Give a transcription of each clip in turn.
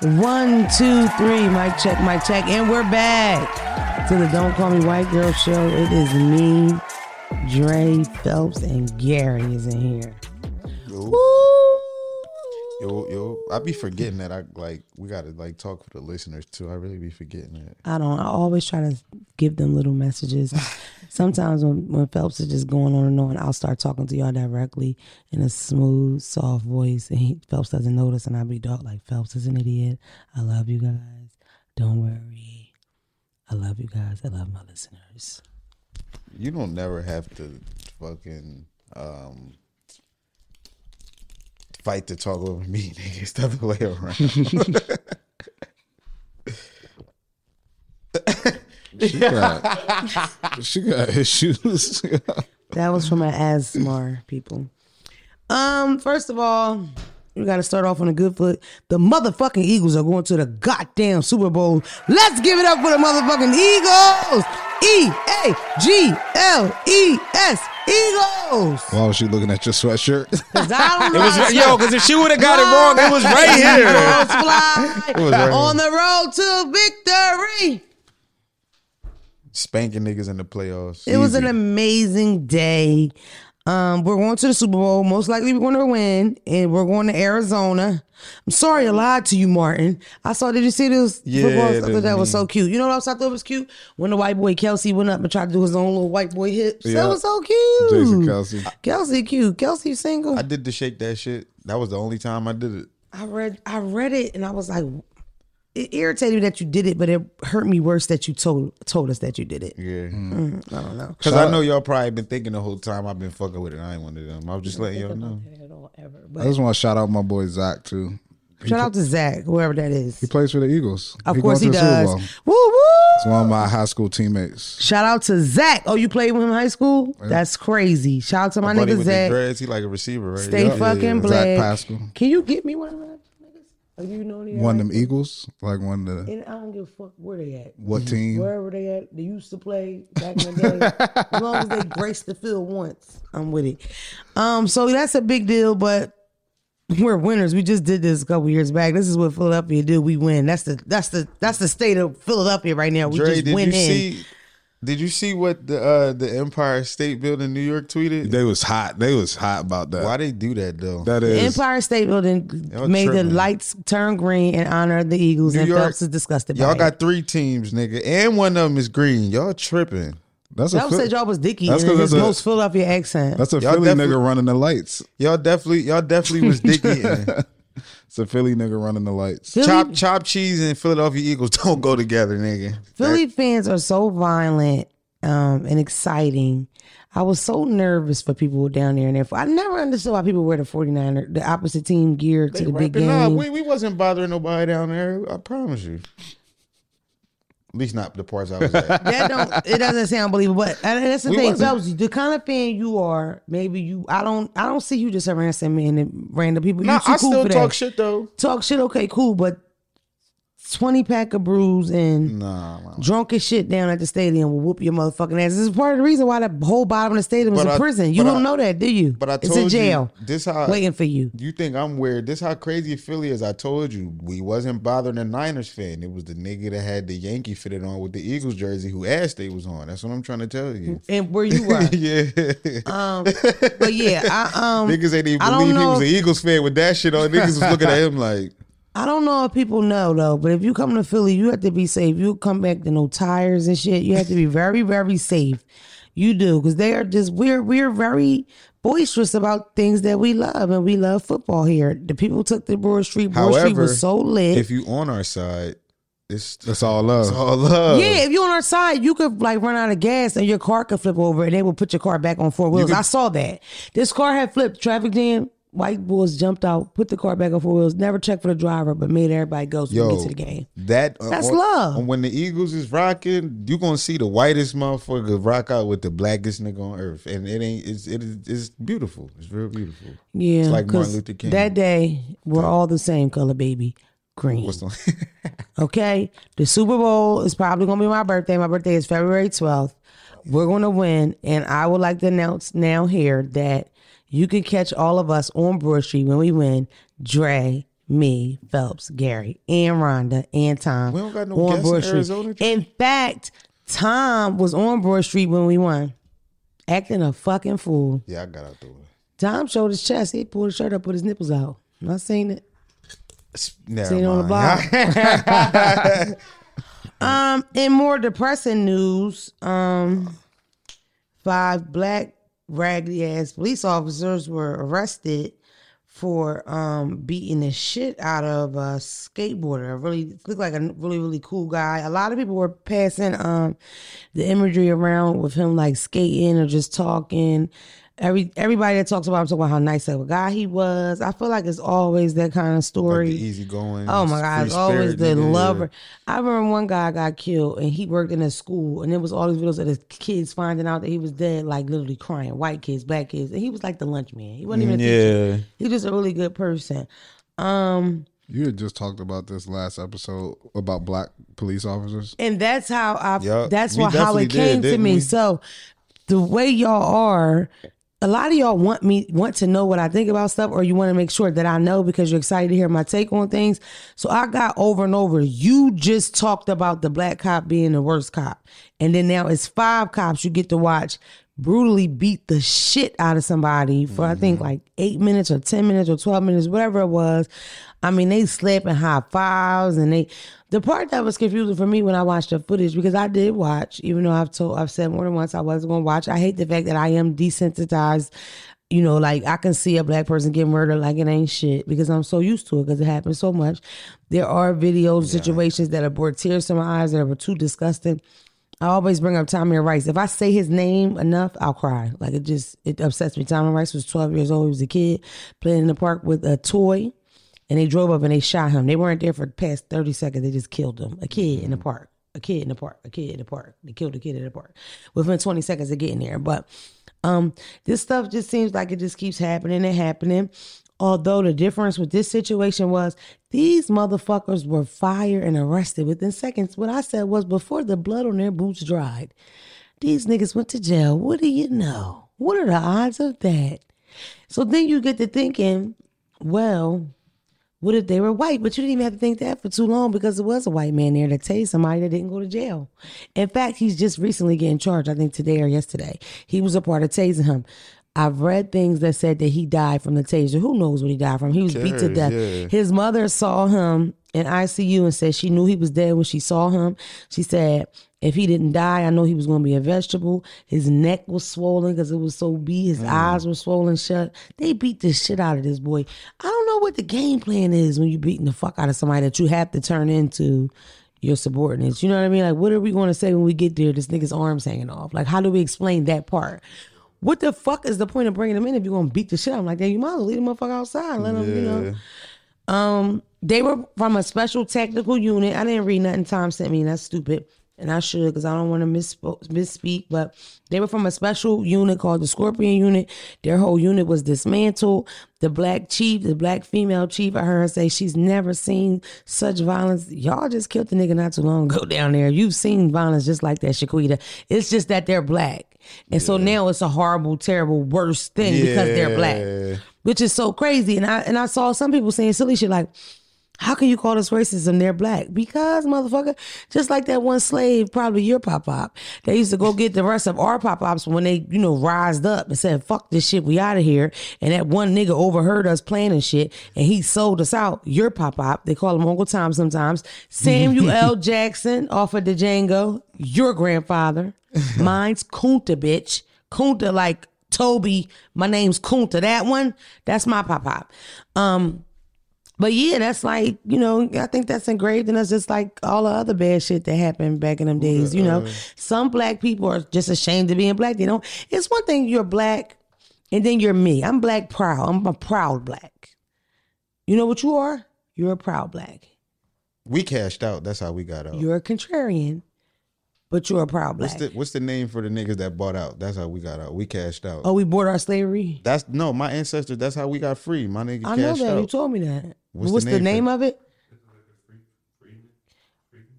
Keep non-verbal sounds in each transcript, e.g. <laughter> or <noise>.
One, two, three. Mic check, mic check. And we're back to the Don't Call Me White Girl show. It is me, Dre Phelps, and Gary is in here. Yo, Woo! yo, yo, I be forgetting that I like we gotta like talk for the listeners too. I really be forgetting that. I don't. I always try to give them little messages. Sometimes when, when Phelps is just going on and on, I'll start talking to y'all directly in a smooth, soft voice, and he, Phelps doesn't notice, and I'll be dog like Phelps is an idiot. I love you guys. Don't worry. I love you guys. I love my listeners. You don't never have to fucking um fight to talk over me, <laughs> nigga. It's the other way around. <laughs> She got, she got <laughs> issues. That was from my asthma people. Um, first of all, we got to start off on a good foot. The motherfucking Eagles are going to the goddamn Super Bowl. Let's give it up for the motherfucking Eagles. E A G L E S Eagles. Why was she looking at your sweatshirt? <laughs> 'Cause I don't know It was to- yo, because if she would have got it wrong, it was right <laughs> here. Eagles fly was right on the road to victory. Spanking niggas in the playoffs. It was an amazing day. Um, we're going to the Super Bowl. Most likely, we're going to win, and we're going to Arizona. I'm sorry I lied to you, Martin. I saw. Did you see this Yeah, football? I thought that was so cute. You know what else I thought was cute? When the white boy Kelce went up and tried to do his own little white boy hips. Yeah. That was so cute. Jason Kelce. Kelce, cute. Kelce single. I, did the shake that shit. That was the only time I did it. I read. I read it, and I was like, it irritated me that you did it, but it hurt me worse that you told told us that you did it. Yeah. Mm, I don't know. Cause I know y'all probably been thinking the whole time I've been fucking with it. I ain't one of them. I was just letting y'all know. At all, ever. I just want to shout out my boy Zach too. shout out to Zach, whoever that is. He plays for the Eagles. Of He course he going to the Super does. Woo woo! It's one of my high school teammates. Shout out to Zach. Oh, you played with him in high school? That's crazy. Shout out to my, Buddy nigga with the Zach. dreads, he like a receiver, right? Stay Yeah. fucking Zach black. Pascal. Can you get me one of them niggas? Are you know any of One of them? them Eagles, like one of the And I don't give a fuck where they at. what team? Wherever they at, they used to play back in the day. as long as they grace the field once, I'm with it. Um, so that's a big deal, but we're winners. We just did this a couple years back. This is what Philadelphia do. We win. That's the that's the that's the state of Philadelphia right now. We Dre, just did win in. see? Did you see what the uh, the Empire State Building in New York tweeted? They was hot. They was hot about that. Why they do that though? That is The Empire State Building Y'all made the lights turn green in honor of the Eagles, New and York- Phelps is disgusted by Y'all it. got three teams, nigga, and one of them is green. Y'all tripping. that's a Phelps Phil- said y'all was dicky That's in 'cause his that's a- most Philadelphia accent. that's a Y'all Philly nigga running the lights. Y'all definitely, y'all definitely was dicky. <laughs> It's a Philly nigga running the lights. Philly, chop, chop cheese and Philadelphia Eagles <laughs> don't go together, nigga. Philly fans are so violent um, and exciting. I was so nervous for people down there. And there. I never understood why people wear the 49er, the opposite team gear to the big game. up. We, we wasn't bothering nobody down there. I promise you. At least not the parts I was at. <laughs> that don't it doesn't sound believable. But and that's the We thing. wasn't. The kind of fan you are, maybe you I don't I don't see you just harassing men and random people. nah, you too I cool still for talk that. shit though. Talk shit, okay, cool, but twenty pack of brews and Nah, nah. drunk as shit down at the stadium will whoop your motherfucking ass. This is part of the reason why the whole bottom of the stadium is a prison. You don't I- know that, do you? But I told it's a jail you this how waiting for you. You think I'm weird? This how crazy Philly is. I told you we wasn't bothering the Niners fan. It was the nigga that had the Yankee fitted on with the Eagles jersey who asked they was on. That's what I'm trying to tell you. <laughs> And where you were. <laughs> yeah, um, but yeah, I um <laughs> niggas ain't even I believe he was an Eagles fan with that shit on. Niggas was looking at him like, I don't know if people know though, but if you come to Philly, you have to be safe. You come back to no tires and shit. You have to be very, very safe. You do because they are just we're we're very boisterous about things that we love, and we love football here. The people took the Broad Street. Broad Street however, was so lit. if you on our side, it's, That's all love. it's all love. yeah, if you're on our side, you could like run out of gas and your car could flip over, and they will put your car back on four wheels. could- I saw that. This car had flipped. Traffic jam. White boys jumped out, put the car back on four wheels. Never checked for the driver, but made everybody go so we Yo, can get to the game. That uh, That's on- love. on When the Eagles is rocking, you gonna see the whitest motherfucker rock out with the blackest nigga on earth, and it ain't. It's it is it's beautiful. It's real beautiful. Yeah, It's like Martin Luther King. That day, we're all the same color, baby. Green. <laughs> Okay. The Super Bowl is probably gonna be my birthday. My birthday is February 12th. We're gonna win. And I would like to announce now here that you can catch all of us on Broad Street when we win. Dre, me, Phelps, Gary, and Rhonda, and Tom We don't got no on guests in Broad Street. Arizona, In fact, Tom was on Broad Street when we won, acting a fucking fool. Yeah, I got out the way. Tom showed his chest. He pulled his shirt up, put his nipples out. I seen it. Never Seen it on the mind. <laughs> Um, in more depressing news, um, five black raggedy ass police officers were arrested for um beating the shit out of a skateboarder. Really looked like a really really cool guy. A lot of people were passing um the imagery around with him like skating or just talking. Every everybody that talks about him talking about how nice of a guy he was. I feel like it's always that kind of story. the easy going. Oh my God, it's always the nigga. lover. I remember one guy got killed and he worked in a school and there was all these videos of the kids finding out that he was dead, like literally crying. White kids, black kids. And he was like the lunch man. He wasn't even a teacher. Yeah. He was just a really good person. Um, You had just talked about this last episode about black police officers. and that's how I Yup, that's what how it came did, to me. we? So the way y'all are, a lot of y'all want me want to know what I think about stuff, or you want to make sure that I know because you're excited to hear my take on things. So I got over and over. You just talked about the black cop being the worst cop, and then now it's five cops you get to watch brutally beat the shit out of somebody for I Mm-hmm. think like eight minutes or ten minutes or twelve minutes, whatever it was. I mean, they slapping high fives and they. The part that was confusing for me when I watched the footage because I did watch, even though I've told I've said more than once I wasn't going to watch. I hate the fact that I am desensitized. You know, like I can see a black person get murdered like it ain't shit because I'm so used to it because it happens so much. There are videos, situations that have brought tears to my eyes that were too disgusting. I always bring up Tamir Rice. If I say his name enough, I'll cry. Like it just it upsets me. Tamir Rice was 12 years old. He was a kid playing in the park with a toy, and they drove up and they shot him. They weren't there for the past 30 seconds. They just killed him. A kid in the park. A kid in the park. A kid in the park. They killed a kid in the park within 20 seconds of getting there. But um, this stuff just seems like it just keeps happening and happening. Although the difference with this situation was these motherfuckers were fired and arrested within seconds. What I said was before the blood on their boots dried, these niggas went to jail. What do you know? What are the odds of that? So then you get to thinking, well, what if they were white? But you didn't even have to think that for too long because there was a white man there to tase somebody that didn't go to jail. In fact, he's just recently getting charged, I think today or yesterday. He was a part of tasing him. I've read things that said that he died from the taser. Who knows what he died from? He was beat to death. Yeah. His mother saw him in ICU and said she knew he was dead when she saw him. She said, if he didn't die, I know he was going to be a vegetable. His neck was swollen because it was so beat. His eyes were swollen shut. They beat the shit out of this boy. I don't know what the game plan is when you're beating the fuck out of somebody that you have to turn into your subordinates. You know what I mean? Like, what are we going to say when we get there? This nigga's arms hanging off. Like, how do we explain that part? What the fuck is the point of bringing him in if you're gonna beat the shit out of him like that? You might as well leave the motherfucker outside. Let him, you know. Um, they were from a special technical unit. I didn't read nothing Tom sent me. That's stupid. And I should because I don't want to misspo- misspeak. But they were from a special unit called the Scorpion Unit. Their whole unit was dismantled. The black chief, the black female chief, I heard her say she's never seen such violence. Y'all just killed the nigga not too long ago <laughs> down there. You've seen violence just like that, Shaquita. It's just that they're black. And so now it's a horrible, terrible, worse thing because they're black which is so crazy. And I and I saw some people saying silly shit like, "How can you call this racism? They're black because motherfucker." Just like that one slave, probably your pop pop. They used to go get the rest of our pop pops when they, you know, rised up and said, "Fuck this shit, we out of here." And that one nigga overheard us planning shit, and he sold us out. Your pop pop. They call him Uncle Tom sometimes. Samuel <laughs> L. Jackson off of the Django. Your grandfather. <laughs> Mine's Kunta, bitch. Kunta like Toby, my name's Kunta. That one, that's my pop pop. Um, but yeah, that's like, you know, I think that's engraved in us just like all the other bad shit that happened back in them days. You know, uh, some black people are just ashamed of being black. They don't, it's one thing you're black and then you're me. I'm black proud. I'm a proud black. You know what you are? You're a proud black. We cashed out. That's how we got out. You're a contrarian, but you're a proud What's black. the What's the name for the niggas that bought out? That's how we got out. We cashed out. oh, we bought our slavery? That's no, my ancestors. That's how we got free. My nigga I know cashed that. You out. told me that. What's What's, the the name name, of it?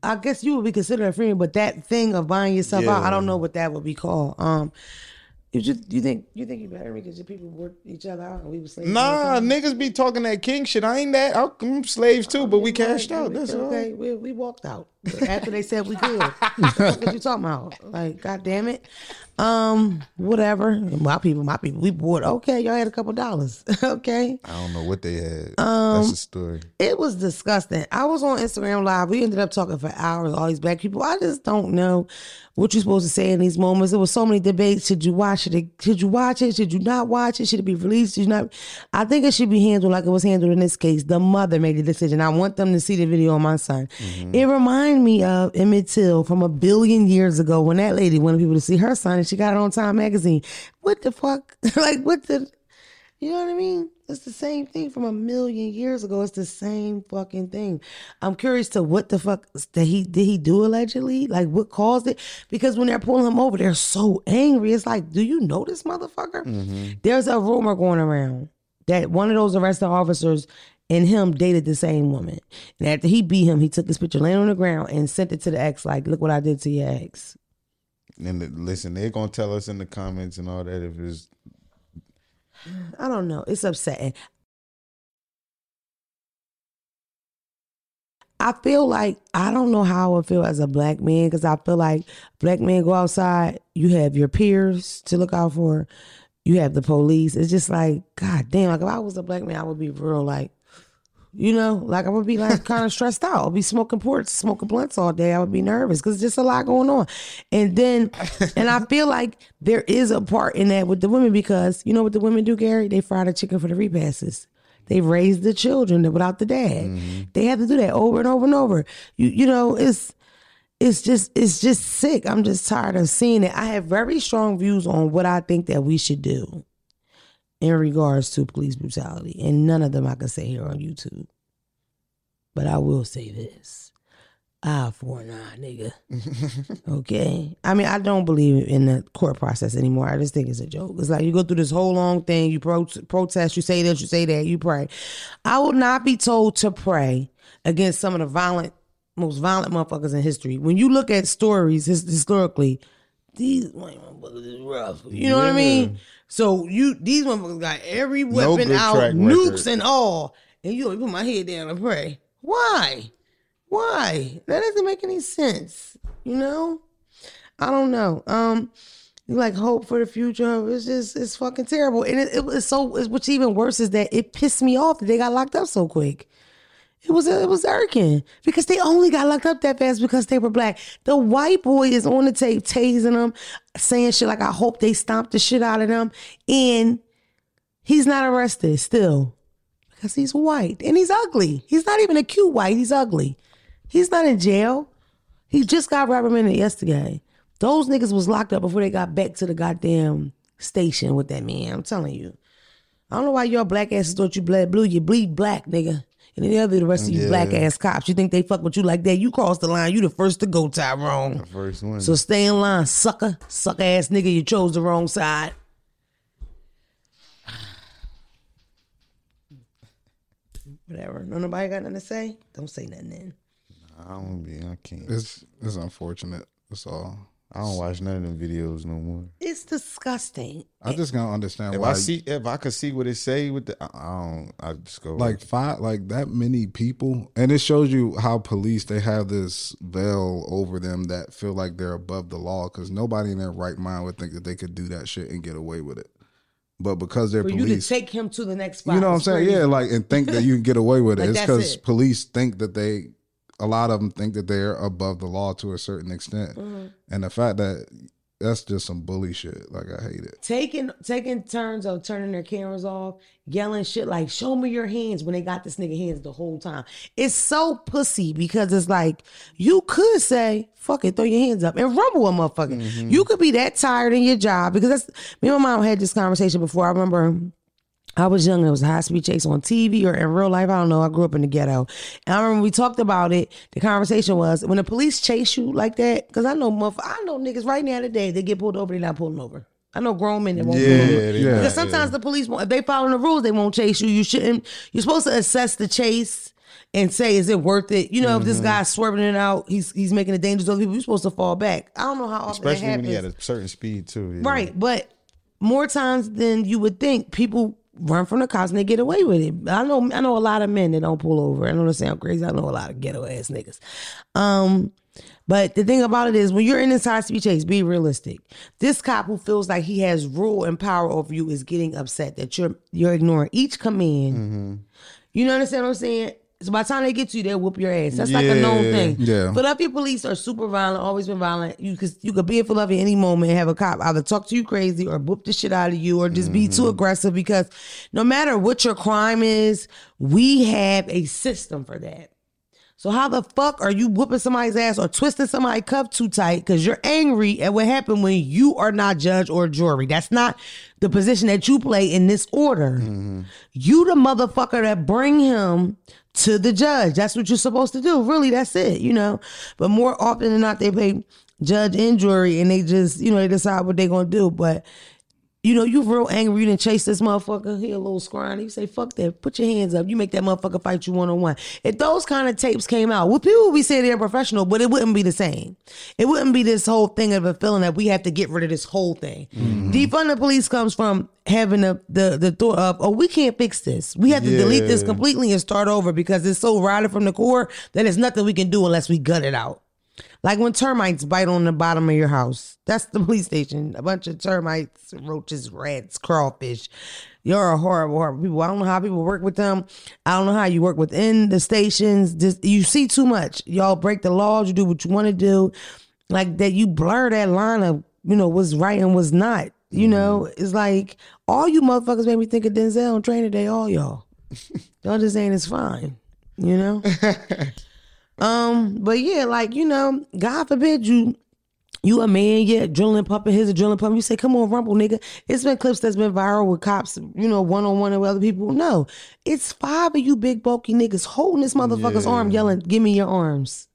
I guess you would be considered a freedom, but that thing of buying yourself out, I don't know what that would be called. Um, You just you think you think you better because your people work each other out and we was slaves. Nah, niggas be talking that king shit. I ain't that. I'm slaves too, but we cashed out. That's all. okay. We, we walked out after they said we <laughs> could. what are you talking about? Like, god damn it. Um, whatever. My people, my people, we bought. Okay, y'all had a couple dollars. <laughs> okay, I don't know what they had. Um, That's the story. it was disgusting. I was on Instagram live. We ended up talking for hours. All these black people. I just don't know what you're supposed to say in these moments. There was so many debates. Should you watch it? Should you watch it? Should you not watch it? Should it be released? Should you not? I think it should be handled like it was handled in this case. The mother made the decision. I want them to see the video on my son. It reminded me of Emmett Till from a billion years ago when that lady wanted people to see her son and she got it on Time magazine. What the fuck? <laughs> like what the? You know what I mean? It's the same thing from a million years ago. It's the same fucking thing. I'm curious to what the fuck did he did he do allegedly? Like what caused it? Because when they're pulling him over, they're so angry. It's like, do you know this motherfucker? Mm-hmm. There's a rumor going around that one of those arresting officers and him dated the same woman. And after he beat him, he took his picture laying on the ground and sent it to the ex, like, look what I did to your ex. And the- listen, they're gonna tell us in the comments and all that if it's I don't know. It's upsetting. I feel like I don't know how I would feel as a black man because I feel like black men go outside. You have your peers to look out for. You have the police. It's just like God damn. Like if I was a black man, I would be real like, you know, like I would be like kind of stressed out. I'd be smoking ports, smoking blunts all day. I would be nervous because just a lot going on. And then, and I feel like there is a part in that with the women because you know what the women do, Gary? They fry the chicken for the repasses. They raise the children without the dad. Mm-hmm. They have to do that over and over and over. You you know it's it's just it's just sick. I'm just tired of seeing it. I have very strong views on what I think that we should do in regards to police brutality, and none of them I can say here on YouTube. But I will say this. I for an eye, nigga. <laughs> okay. I mean, I don't believe in the court process anymore. I just think it's a joke. It's like you go through this whole long thing, you pro- protest, you say this, you say that, you pray. I will not be told to pray against some of the violent, most violent motherfuckers in history. When you look at stories his- historically, these motherfuckers is rough. You know what I mean? So you these motherfuckers got every weapon good out, nukes record. and all, and you even put my head down and pray. Why? Why? That doesn't make any sense. You know? I don't know. Um, like hope for the future. It's just it's fucking terrible. And it, it was so. It's, what's even worse is that it pissed me off that they got locked up so quick. It was it was irking because they only got locked up that fast because they were black. The white boy is on the tape tasing them, saying shit like I hope they stomp the shit out of them, and he's not arrested still because he's white and he's ugly. He's not even a cute white. He's ugly. He's not in jail. He just got reprimanded yesterday. Those niggas was locked up before they got back to the goddamn station with that man. I'm telling you. I don't know why your black asses thought you bled blue. You bleed black, nigga. And then the other the rest of you Yeah. black ass cops. You think they fuck with you like that? You cross the line. You the first to go, Tyrone. first one. So stay in line, sucker. Sucker ass nigga. You chose the wrong side. Whatever. No nobody got nothing to say? Don't say nothing then. I don't be. I can't. It's it's unfortunate. That's all. I don't watch none of them videos no more. It's disgusting. I just don't understand If why. I see, if I could see what it say with the, I, I don't. I just go like five, like that many people, and it shows you how police they have this veil over them that feel like they're above the law because nobody in their right mind would think that they could do that shit and get away with it. But because they're For you to police, take him to the next spot. you know what I'm saying? crazy. Yeah, like and think that you can get away with it. <laughs> Like, it's because it. police think that they, a lot of them think that they're above the law to a certain extent, Mm-hmm. and the fact that that's just some bully shit. Like I hate it. taking taking turns of turning their cameras off, yelling shit like "Show me your hands" when they got this nigga hands the whole time. It's so pussy because it's like you could say "fuck it," throw your hands up and rumble a motherfucker. You could be that tired in your job because that's me and my mom had this conversation before. I remember. I was young. It was a high speed chase on TV or in real life. I don't know. I grew up in the ghetto. And I remember we talked about it. The conversation was when the police chase you like that, because I know motherf- I know niggas right now today, they get pulled over, they're not pulling over. I know grown men that won't pull Yeah, over. Yeah. Because sometimes the police won't, if they follow the rules, they won't chase you. You shouldn't, you're supposed to assess the chase and say, is it worth it? You know, if Mm-hmm. this guy's swerving it out, he's he's making it dangerous to other people, you're supposed to fall back. I don't know how often especially that when happens. he at a certain speed too. yeah. Right, but more times than you would think, people run from the cops and they get away with it. I know I know a lot of men that don't pull over. I know that sound crazy. I know a lot of ghetto ass niggas. Um, but the thing about it is when you're in this high speed chase, be realistic. This cop who feels like he has rule and power over you is getting upset that you're you're ignoring each command. You know what I'm saying? So by the time they get to you, they'll whoop your ass. That's like a known Yeah. thing. Yeah. Philadelphia police are super violent, always been violent. You could you could be in Philadelphia any moment and have a cop either talk to you crazy or whoop the shit out of you or just be too mm-hmm. aggressive because no matter what your crime is, we have a system for that. So how the fuck are you whooping somebody's ass or twisting somebody's cuff too tight because you're angry at what happened when you are not judge or jury? That's not the position that you play in this order. Mm-hmm. You the motherfucker that bring him to the judge. That's what you're supposed to do. Really, that's it, you know. But more often than not, they pay judge and jury and they just, you know, they decide what they're gonna do. But you know, you real angry, you didn't chase this motherfucker, he a little scrawny. You say, fuck that, put your hands up. You make that motherfucker fight you one on one. If those kind of tapes came out, well, people would be saying they're professional, but it wouldn't be the same. It wouldn't be this whole thing of a feeling that we have to get rid of this whole thing. Mm-hmm. Defund the police comes from having the, the, the thought of, oh, we can't fix this. We have to delete this completely and start over because it's so rotted from the core that there's nothing we can do unless we gut it out. Like when termites bite on the bottom of your house. That's the police station. A bunch of termites, roaches, rats, crawfish. You're a horrible, horrible people. I don't know how people work with them. I don't know how you work within the stations. Just you see too much. Y'all break the laws. You do what you want to do. Like that, you blur that line of you know what's right and what's not. You mm-hmm. know, it's like all you motherfuckers made me think of Denzel on Training Day. All y'all, <laughs> y'all just saying it's fine. You know. <laughs> Um, but yeah, like you know, God forbid you you a man, yeah, drilling pumping, here's a drilling pump. You say, come on, rumble, nigga. It's been clips that's been viral with cops, you know, one on one with other people. No, it's five of you big bulky niggas holding this motherfucker's arm, yelling, "Give me your arms."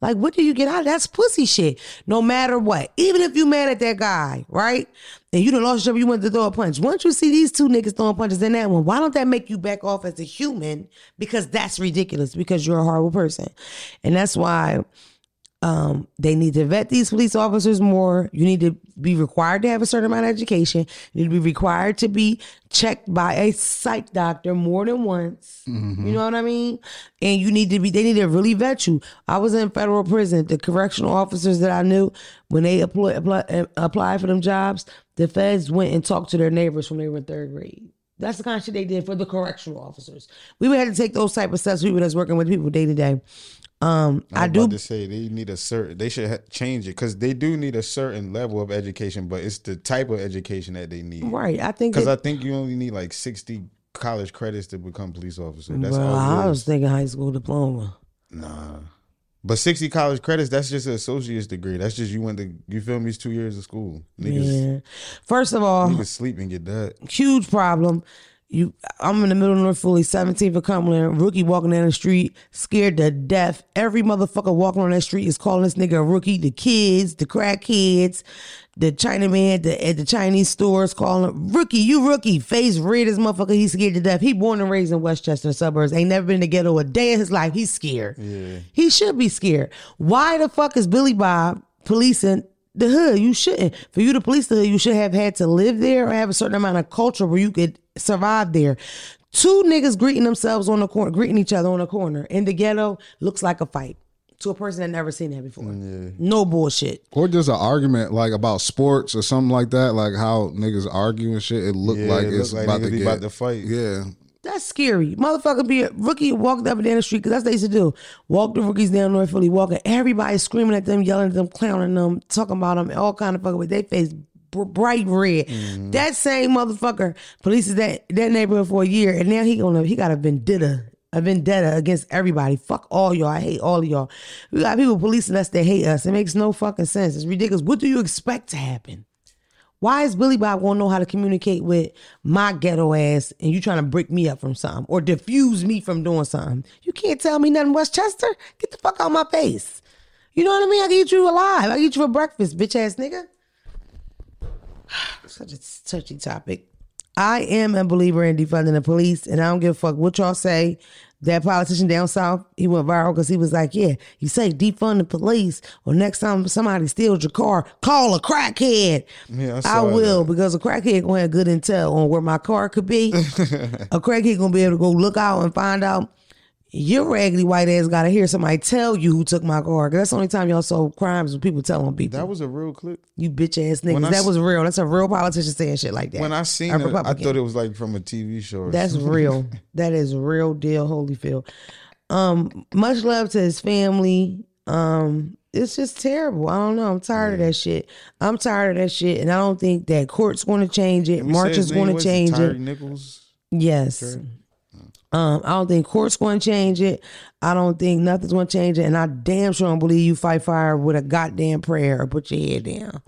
Like, what do you get out of that's pussy shit? No matter what, even if you mad at that guy, right? And you done lost your job, you went to throw a punch. Once you see these two niggas throwing punches in that one, why don't that make you back off as a human? Because that's ridiculous. Because you're a horrible person, and that's why um, they need to vet these police officers more. You need to be required to have a certain amount of education. You need to be required to be checked by a psych doctor more than once. You know what I mean? And you need to be, they need to really vet you. I was in federal prison. The correctional officers that I knew, when they apply, apply, applied for them jobs, the feds went and talked to their neighbors when they were in third grade. That's the kind of shit they did for the correctional officers. We would have to take those type of steps. People that's working with people day to day. Um, I, I do to say they need a certain. They should ha- change it because they do need a certain level of education, but it's the type of education that they need. Right. I think Because I think you only need like sixty college credits to become police officer. That's well, all. I was thinking high school diploma. Nah. But sixty college credits, that's just an associate's degree. That's just you went to you feel me? It's two years of school. Niggas, Yeah. First of all, niggas sleep and get that. huge problem. You, I'm in the middle of North Philly, 17th of Cumberland. Rookie walking down the street, scared to death. Every motherfucker walking on that street is calling this nigga a rookie. The kids, the crack kids, the Chinaman at the, at the Chinese stores calling rookie. You rookie, face red as motherfucker. He's scared to death. He born and raised in Westchester suburbs. Ain't never been to ghetto a day in his life. He's scared. He should be scared. Why the fuck is Billy Bob policing the hood? You shouldn't. For you to police the hood, you should have had to live there or have a certain amount of culture where you could survive there. Two niggas greeting themselves on the corner, greeting each other on the corner in the ghetto looks like a fight to a person that never seen that before. Mm, no bullshit. Or just an argument like about sports or something like that, like how niggas argue and shit. It looked Yeah, like it it's look like about, to be get, about to fight. Yeah, That's scary. Motherfucker be a rookie walked up and down the street because that's what they used to do. Walk the rookies down North Philly, walking. Everybody screaming at them, yelling at them, clowning them, talking about them, all kind of fucking with their face bright red. Mm-hmm. That same motherfucker polices that that neighborhood for a year, and now he gonna he got a vendetta. A vendetta against everybody. Fuck all y'all. I hate all of y'all. We got people policing us that hate us. It makes no fucking sense. It's ridiculous. What do you expect to happen? Why is Billy Bob gonna know how to communicate with my ghetto ass and you trying to break me up from something or diffuse me from doing something? You can't tell me nothing, Westchester. Get the fuck out my face. You know what I mean? I can eat you alive. I eat you for breakfast, bitch ass nigga. <sighs> Such a touchy topic. I am a believer in defunding the police, and I don't give a fuck what y'all say. That politician down south, he went viral because he was like, "Yeah, you say defund the police, or next time somebody steals your car, call a crackhead." Yeah, I I, will that. because a crackhead gonna have good intel on where my car could be. <laughs> a crackhead gonna be able to go look out and find out. Your raggedy white ass gotta hear somebody tell you who took my car. 'Cause that's the only time y'all saw crimes when people telling people. That was a real clip. you bitch ass niggas. That was real. That's a real politician saying shit like that. When I seen it, I thought it was like from a TV show. Or That's real. <laughs> that is real deal, Holyfield. Um, much love to his family. Um, it's just terrible. I don't know. I'm tired of that shit. I'm tired of that shit, and I don't think that court's going to change it. March is going to change it. Nichols. Yes. Um, I don't think court's going to change it. I don't think nothing's going to change it, and I damn sure don't believe you fight fire with a goddamn prayer or put your head down.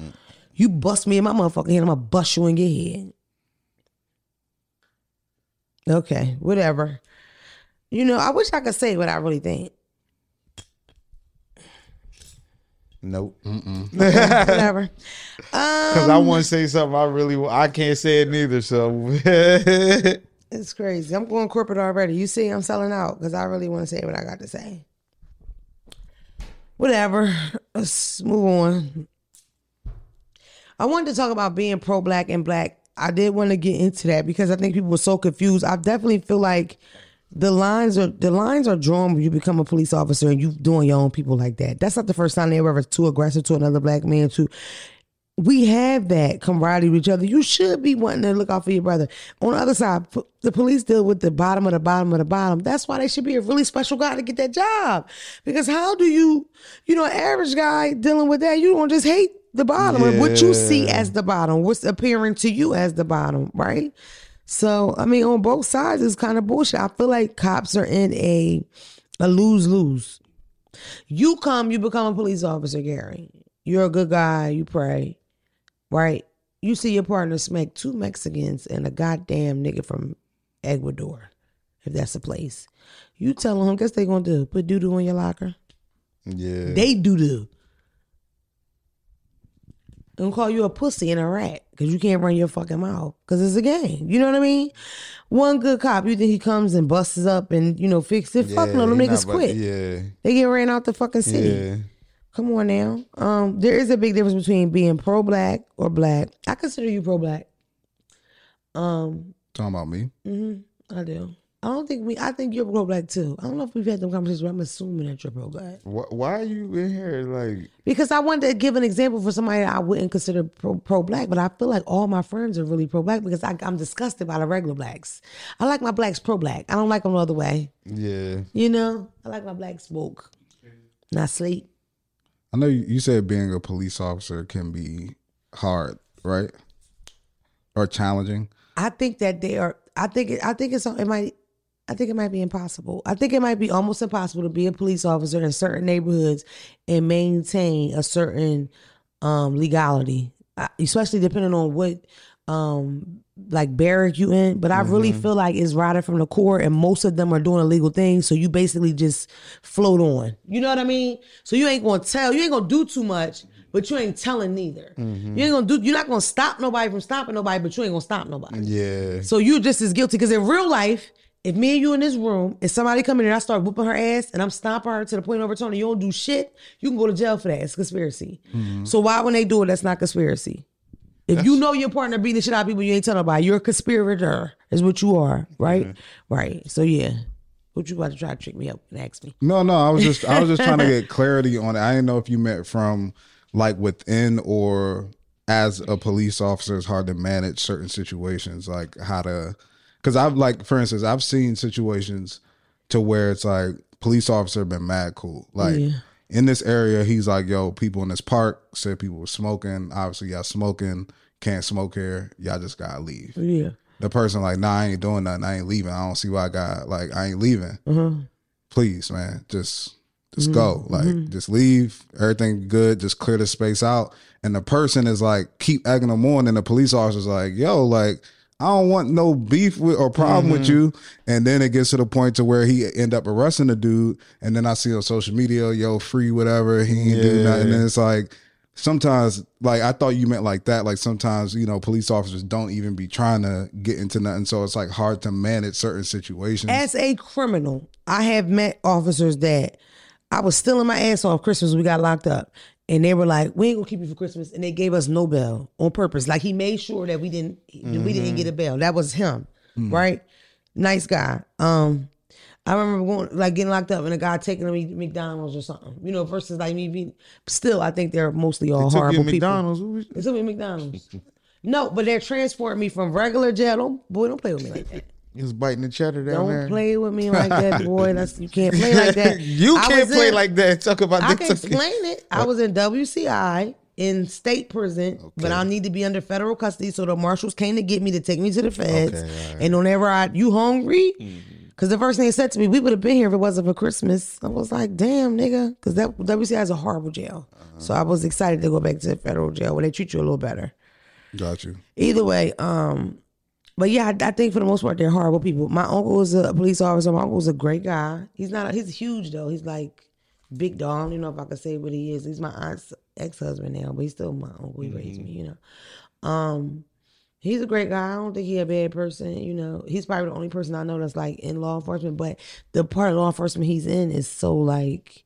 You bust me in my motherfucking head, I'm gonna bust you in your head. Okay, whatever. You know, I wish I could say what I really think. Nope. <laughs> Whatever. <laughs> Because I Um, want to say something. I really, I can't say it neither. So <laughs> It's crazy. I'm going corporate already. You see, I'm selling out because I really want to say what I got to say. Whatever. Let's move on. I wanted to talk about being pro black and black. I did want to get into that because I think people were so confused. I definitely feel like the lines are the lines are drawn when you become a police officer and you doing your own people like that. That's not the first time they were ever too aggressive to another black man. To we have that camaraderie with each other. You should be wanting to look out for your brother. On the other side, p- the police deal with the bottom of the bottom of the bottom. That's why they should be a really special guy to get that job. Because how do you, you know, average guy dealing with that, you don't just hate the bottom or what you see as the bottom, what's appearing to you as the bottom, right? So, I mean, on both sides, it's kind of bullshit. I feel like cops are in a a lose lose. You come, you become a police officer, Gary. You're a good guy. You pray, right? You see your partner smack two Mexicans and a goddamn nigga from Ecuador, if that's a place. You tell them, guess they gonna do? Put doo doo in your locker. yeah, They doo doo. And call you a pussy and a rat because you can't run your fucking mouth because it's a game. You know what I mean? One good cop, you think he comes and busts up and you know fix it? Fuck no, them niggas quit. Yeah, They get ran out the fucking city. yeah. Come on now. Um, there is a big difference between being pro black or black. I consider you pro black. Um, Talking about me. Mm-hmm, I do. I don't think we. I think you're pro black too. I don't know if we've had them conversations. But I'm assuming that you're pro black Why, why are you in here? Like, because I wanted to give an example for somebody that I wouldn't consider pro pro black, but I feel like all my friends are really pro black because I, I'm disgusted by the regular blacks. I like my blacks pro black. I don't like them the other way. yeah, You know, I like my blacks woke, not sleep. I know you, said being a police officer can be hard, right? Or challenging. I think that they are. I think. I think it's. It might. I think it might be impossible. I think it might be almost impossible to be a police officer in certain neighborhoods and maintain a certain um, legality, uh, especially depending on what um, like barrack you in. But I really mm-hmm. feel like it's riding from the core, and most of them are doing illegal things. So you basically just float on. You know what I mean? So you ain't gonna tell. You ain't gonna do too much. But you ain't telling neither. Mm-hmm. You ain't gonna do. You're not gonna stop nobody from stopping nobody. But you ain't gonna stop nobody. yeah. So you just as guilty because in real life, if me and you in this room, if somebody come in and I start whooping her ass and I'm stomping her to the point of overturning, you don't do shit, you can go to jail for that. It's conspiracy. Mm-hmm. So why when they do it, that's not conspiracy. If you know your partner beating the shit out of people, you ain't telling nobody. You're a conspirator, is what you are, mm-hmm. right? Right. So yeah. What you about to try to trick me up and ask me? No, no, I was just I was just trying to get <laughs> clarity on it. I didn't know if you meant from like within or as a police officer it's hard to manage certain situations, like how to because I've like for instance, I've seen situations to where it's like police officer been mad cool. Like Yeah. In this area, he's like, yo, people in this park said people were smoking. Obviously, y'all smoking, can't smoke here. Y'all just gotta leave. Yeah. The person like, nah, I ain't doing nothing. I ain't leaving. I don't see why I got like I ain't leaving. Uh-huh. Please, man, just just mm-hmm. go. Mm-hmm. Like just leave. Everything good. Just clear the space out. And the person is like, keep egging them on. And the police officer's like, yo, like I don't want no beef with or problem with mm-hmm. you. And then it gets to the point to where he end up arresting the dude. And then I see on social media, yo, free whatever. He ain't do nothing. And it's like sometimes like I thought you meant like that. Like sometimes, you know, police officers don't even be trying to get into nothing. So it's like hard to manage certain situations. As a criminal, I have met officers that I was stealing my ass off Christmas. We got locked up. And they were like, "We ain't gonna keep you for Christmas," and they gave us no bail on purpose. Like he made sure that we didn't, we didn't get a bail. That was him, right? Nice guy. Um, I remember going like getting locked up and a guy taking me to McDonald's or something. You know, versus like me being. Still, I think they're mostly all Took you horrible to people. McDonald's. What They took me McDonald's. <laughs> no, but they're transporting me from regular jail. Don't, boy, don't play with me like that. You was biting the cheddar down Don't there. play with me <laughs> like that, boy. That's you can't play like that. <laughs> you I can't play in- like that. Talk about I can explain it. I was in WCI in state prison, but I need to be under federal custody. So the marshals came to get me to take me to the feds. Okay, right. And whenever I, you hungry? Because the first thing they said to me, we would have been here if it wasn't for Christmas. I was like, damn, nigga. Because that WCI is a horrible jail. So I was excited to go back to the federal jail where they treat you a little better. Got you. Either way, um, but yeah, I, I think for the most part they're horrible people. My uncle was a police officer. My uncle was a great guy. He's not. A, he's huge though. He's like big dog. I don't even know if I could say what he is. He's my aunt's ex husband now, but he's still my uncle. He raised me. You know. Um, he's a great guy. I don't think he's a bad person. You know, he's probably the only person I know that's like in law enforcement. But the part of law enforcement he's in is so like.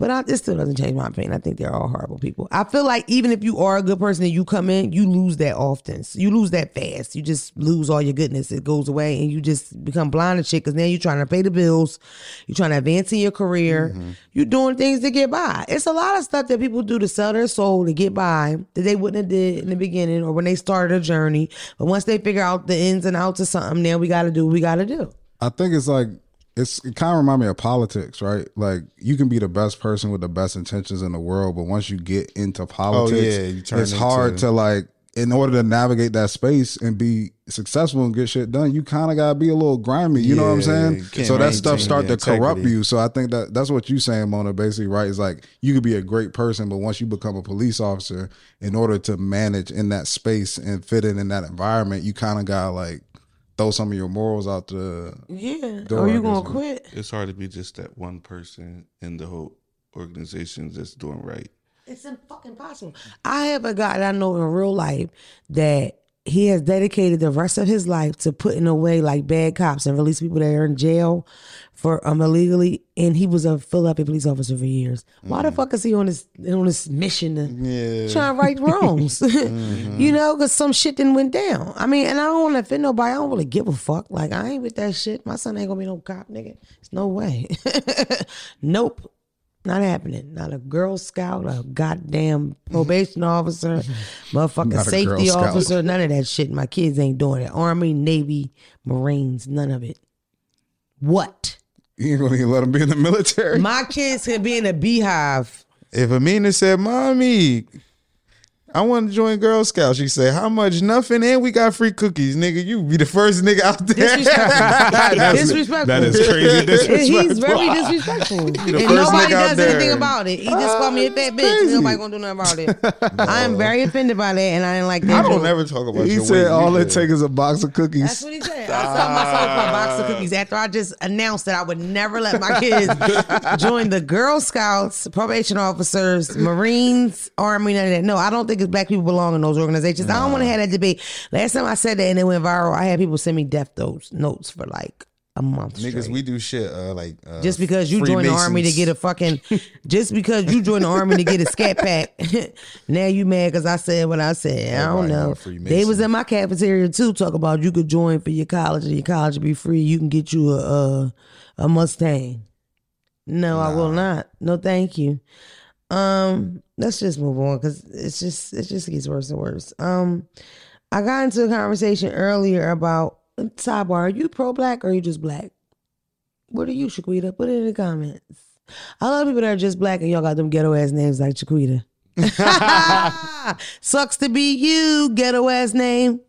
But I, it still doesn't change my opinion. I think they're all horrible people. I feel like even if you are a good person and you come in, you lose that often. So you lose that fast. You just lose all your goodness. It goes away and you just become blind and shit because now you're trying to pay the bills. You're trying to advance in your career. Mm-hmm. You're doing things to get by. It's a lot of stuff that people do to sell their soul to get by that they wouldn't have did in the beginning or when they started a journey. But once they figure out the ins and outs of something, now we got to do what we got to do. I think it's like it's it kind of remind me of politics, right? Like you can be the best person with the best intentions in the world, but once you get into politics, Oh, yeah, it's hard to like in order to navigate that space and be successful and get shit done, you kind of gotta be a little grimy. You know what I'm saying? So that stuff start to your corrupt you. So I think that that's what you saying, Mona. Basically, right? Is like you could be a great person, but once you become a police officer, in order to manage in that space and fit in in that environment, you kind of gotta like throw some of your morals out the Yeah. Door, or you I going to quit? It's hard to be just that one person in the whole organization that's doing right. It's fucking possible. I have a guy that I know in real life that he has dedicated the rest of his life to putting away like bad cops and release people that are in jail for um illegally. And he was a Philadelphia police officer for years. Why the fuck is he on this on this mission to Yeah. trying to right <laughs> wrongs? <laughs> You know, because some shit didn't went down. I mean, and I don't want to offend nobody. I don't really give a fuck. Like I ain't with that shit. My son ain't gonna be no cop, nigga. It's no way. <laughs> nope. Not happening. Not a Girl Scout, a goddamn probation officer, <laughs> motherfucking safety officer. None of that shit. My kids ain't doing it. Army, Navy, Marines, none of it. What? You ain't gonna even let them be in the military. My kids could be in a beehive. If Amina said, "Mommy, I want to join Girl Scouts," she said, "How much? Nothing, and we got free cookies, nigga. You be the first nigga out there." Disrespectful. <laughs> disrespectful. That is crazy disrespectful. He's very disrespectful. <laughs> and nobody does there. anything about it. He just called me a uh, fat bitch. and Nobody gonna do nothing about it. <laughs> I am very offended by that, and I didn't like that. I don't joke. ever talk about. He your said all either. it takes is a box of cookies." That's what he said. I saw myself a box of cookies after I just announced that I would never let my kids join the Girl Scouts, probation officers, Marines, Army, none of that. No, I don't think black people belong in those organizations. I don't want to have that debate. Last time I said that and it went viral, I had people send me death notes, notes for like a month. Niggas, straight. we do shit uh, like uh, Just because you joined the army to get a fucking, just because you joined the army to get a scat pack, <laughs> now you mad because I said what I said. I don't know know. a Freemason. They was in my cafeteria too, talk about you could join for your college and your college be free. You can get you a a, a Mustang. No, I will not. No, thank you. Um, let's just move on because it's just it just gets worse and worse. Um, I got into a conversation earlier about sidebar. Are you pro black or are you just black? What are you, Shaquita? Put it in the comments. I love people that are just black and y'all got them ghetto ass names like Shaquita. <laughs> Sucks to be you, ghetto ass name.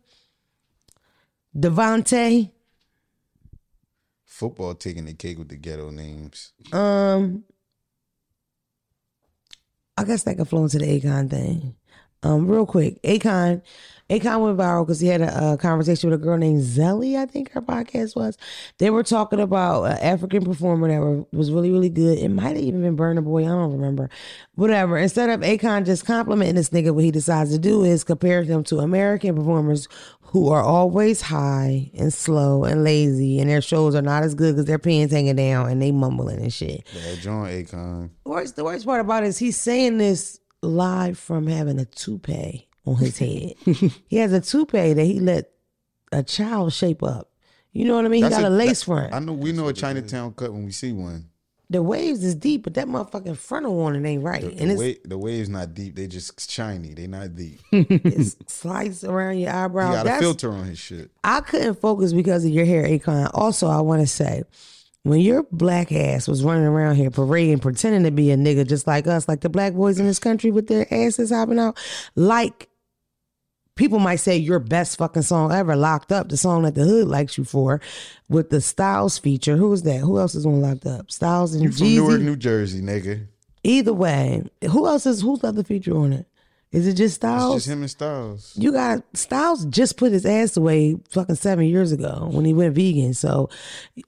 Devontae. football taking the cake with the ghetto names. Um, I guess that could flow into the Akon thing. Um, real quick, Akon, Akon went viral because he had a, uh conversation with a girl named Zelly, I think her podcast was. They were talking about an African performer that were, was really, really good. It might have even been Burna Boy, I don't remember. Whatever. Instead of Akon just complimenting this nigga, what he decides to do is compare him to American performers who are always high and slow and lazy, and their shows are not as good because their pants hanging down and they mumbling and shit. Yeah, John Akon. worst the worst part about it is he's saying this live from having a toupee on his <laughs> head. he has a toupee that he let a child shape up. You know what I mean? That's he got a, a- lace that- front. I know we know a Chinatown cut when we see one. the waves is deep, but that motherfucking frontal on it ain't right. The, and the, it's, wa- the wave's not deep. They just shiny. They not deep. <laughs> it's <laughs> sliced around your He eyebrow. got a filter on his shit. I couldn't focus because of your hair, Akon. Also, I want to say, when your black ass was running around here parading, pretending to be a nigga just like us, like the black boys in this country with their asses hopping out, like people might say your best fucking song ever, Locked Up, the song that the hood likes you for, with the Styles feature. Who is that? Who else is on Locked Up? Styles and You from Newark, New Jersey, nigga. Either way, who else is who's the other feature on it? Is it just It's Styles? just him and Styles. You got Styles just put his ass away fucking seven years ago when he went vegan. So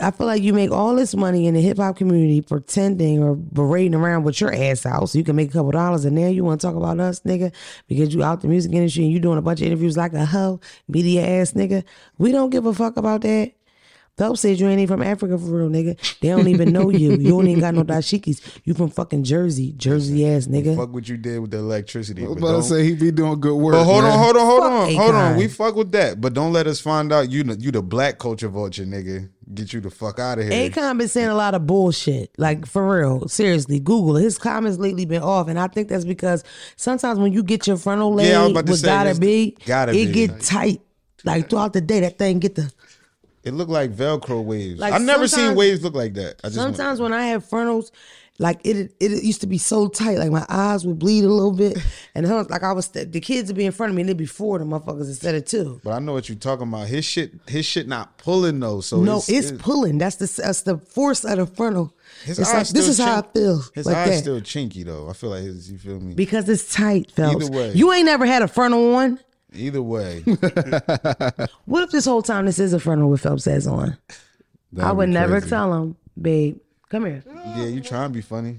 I feel like you make all this money in the hip hop community pretending or berating around with your ass out so you can make a couple dollars and now you want to talk about us, nigga, because you out the music industry and you doing a bunch of interviews like a hoe, media ass nigga. We don't give a fuck about that. Phelps said you ain't even from Africa for real, nigga. They don't even know you. You don't even got no dashikis. You from fucking Jersey, Jersey ass nigga. Fuck what you did with the electricity. I was about to don't- say he be doing good work. But hold on, hold on, hold Fuck on, hold on. We fuck with that, but don't let us find out you the- you the black culture vulture, nigga. Get you the fuck out of here. Akon been saying a lot of bullshit. Like for real. Seriously. Google. His comments lately been off. And I think that's because sometimes when you get your frontal leg Yeah, I was about to what say, gotta be, gotta it be. get tight. Like throughout the day, that thing get the It looked like Velcro waves. Like, I never seen waves look like that. I sometimes when I have frontals, like it, it used to be so tight, like my eyes would bleed a little bit, <laughs> and sometimes, like I was, the kids would be in front of me, and it'd be four of the motherfuckers instead of two. but I know what you're talking about. His shit, his shit not pulling though. So No, it's, it's, pulling. That's the that's the force of the frontal. His it's eyes like this is still how I feel. His like eyes that. still chinky though. I feel like his. You feel me? Because it's tight, Phelps. Either way. You ain't never had a frontal one. Either way, <laughs> What if this whole time this is a frontal with Phelps says on? That'd I would never crazy. tell him, babe, come here. yeah, you trying to be funny.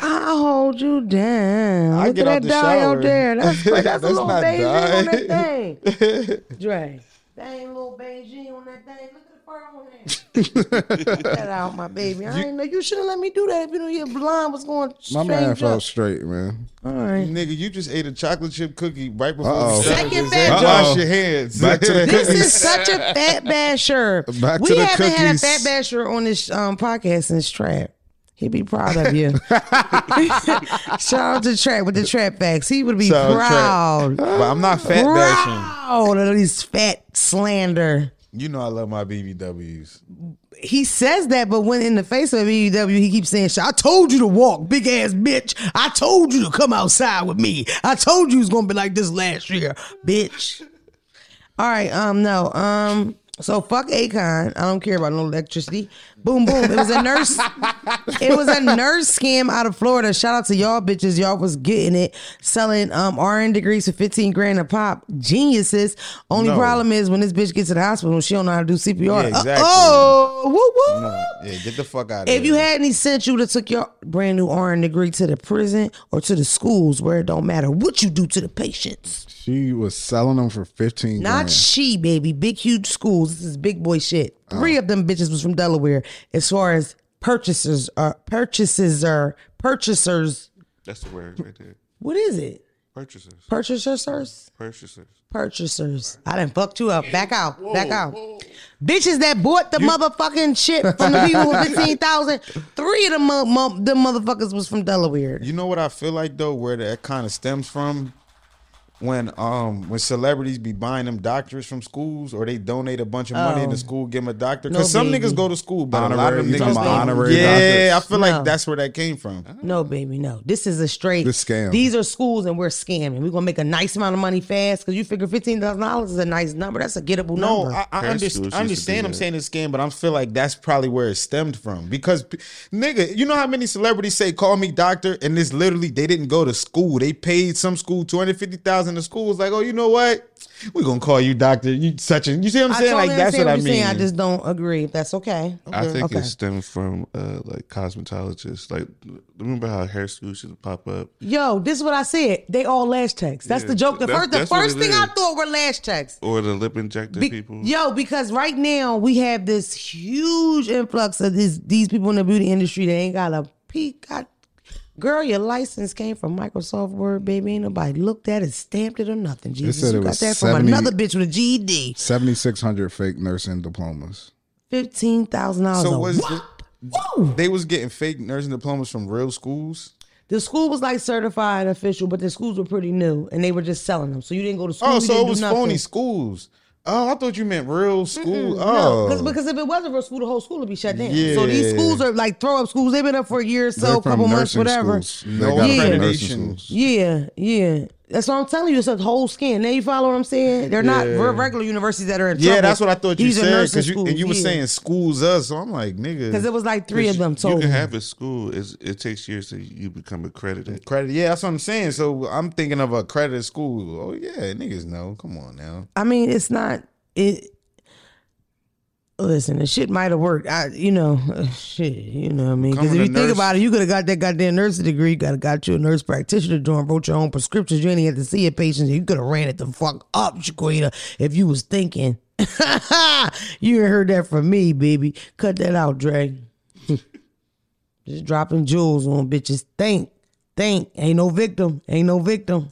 I'll hold you down. I Look get at out that the die shower. out there. That's, <laughs> that's, a little not Beijing on that thing. <laughs> Dre, that ain't little Beijing on that thing. Look at the fur on there. Get that <laughs> out, my baby. I ain't know you should have let me do that if you knew your blind was going My man up. felt straight, man. All right. Nigga, you just ate a chocolate chip cookie right before Uh-oh. we Second this. batch. Wash Uh-oh. your hands. Back to the <laughs> This cookies. is such a fat basher. <laughs> Back we to the haven't had a fat basher on this um, podcast since Trap. He'd be proud of you. Shout out to Trap with the Trap facts. He would be Shout out proud. But I'm not fat bashing. Proud of these fat slander. You know I love my BBWs. He says that, but when in the face of BBW, he keeps saying, "Shit, I told you to walk, big ass bitch. I told you to come outside with me. I told you it's gonna be like this last year, bitch. All right, um, no, um, so fuck Akon. I don't care about no electricity. Boom, boom. It was a nurse. it was a nurse scam out of Florida. Shout out to y'all bitches. Y'all was getting it, selling um RN degrees for fifteen grand a pop. Geniuses. Only No. problem is when this bitch gets to the hospital, she don't know how to do CPR. Yeah, exactly. Oh, woo woo. No, yeah, get the fuck out of here. If you had any sense, you would have took your brand new RN degree to the prison or to the schools where it don't matter what you do to the patients. She was selling them for fifteen. Not grand. she, baby. Big, huge schools. This is big boy shit. Oh. Three of them bitches was from Delaware. As far as purchasers are purchases are purchasers. That's the word right there. What is it? Purchasers. Purchasers? Purchasers. Purchasers. I didn't fuck you up. Back out. Back out. Bitches that bought the motherfucking shit from the people with 15,000. <laughs> Three of them, mo- mo- them motherfuckers was from Delaware. You know what I feel like though, where that kind of stems from? when um when celebrities be buying them doctors from schools or they donate a bunch of money oh. in the oh. school give them a doctor. Because no, some baby. niggas go to school but honorary, a lot of them niggas honorary yeah i feel no. like that's where that came from. No baby no. This is a straight scam these are schools and we're scamming. We're gonna make a nice amount of money fast because you figure $15,000 is a nice number. That's a gettable no, number. No i, I understand, understand i'm saying this scam but i feel like that's probably where it stemmed from. Because nigga you know how many celebrities say call me doctor and it's literally they didn't go to school. They paid some school 250000 in the school was like, oh, you know what? We're gonna call you doctor. You such a you see what I'm saying? Like that's what, what I mean. Saying. I just don't agree. That's okay. okay. I think okay. it stems from uh, like cosmetologists. Like remember how hair solutions pop up? Yo, this is what I said. They all lash techs. That's yeah, the joke. The first the first thing is. I thought were lash techs. Or the lip injector Be- people. Yo, because right now we have this huge influx of these these people in the beauty industry that ain't got a peak. God girl, your license came from Microsoft Word, baby. Ain't nobody looked at it, stamped it, or nothing. Jesus, said you it got was that from another bitch with a GED. Seventy six hundred fake nursing diplomas. Fifteen thousand dollars. So a was the, they was getting fake nursing diplomas from real schools? The school was like certified official, but the schools were pretty new, and they were just selling them. So you didn't go to school. Oh, so it was nothing. phony schools. Oh, I thought you meant real school. No, Oh, because because if it wasn't real school, the whole school would be shut down. Yeah. So these schools are like throw up schools. They've been up for a year or so, a couple months, whatever. schools. No They got it accreditation. schools. Yeah, yeah. That's what I'm telling you. It's a whole skin. Now you follow what I'm saying? They're not Yeah. re- regular universities that are in yeah, that's what I thought you These are said. nursing Because you, and you were yeah. saying schools us. So I'm like, nigga. because it was like three of them You can me. have a school. It's, it takes years to you become accredited. Credit, yeah, that's what I'm saying. So I'm thinking of a accredited school. Oh yeah, niggas know. Come on now. I mean, it's not it. Listen, the shit might have worked. I, you know, <sighs> shit, you know what I mean? Because if you a think nurse- about it, you could have got that goddamn nursing degree. You could have got you a nurse practitioner doing, wrote your own prescriptions. You ain't had to see your patients. You could have ran it the fuck up, Shaquita, if you was thinking. <laughs> you ain't heard that from me, baby. Cut that out, Dre. <laughs> Just dropping jewels on bitches. Think, think. Ain't no victim. Ain't no victim.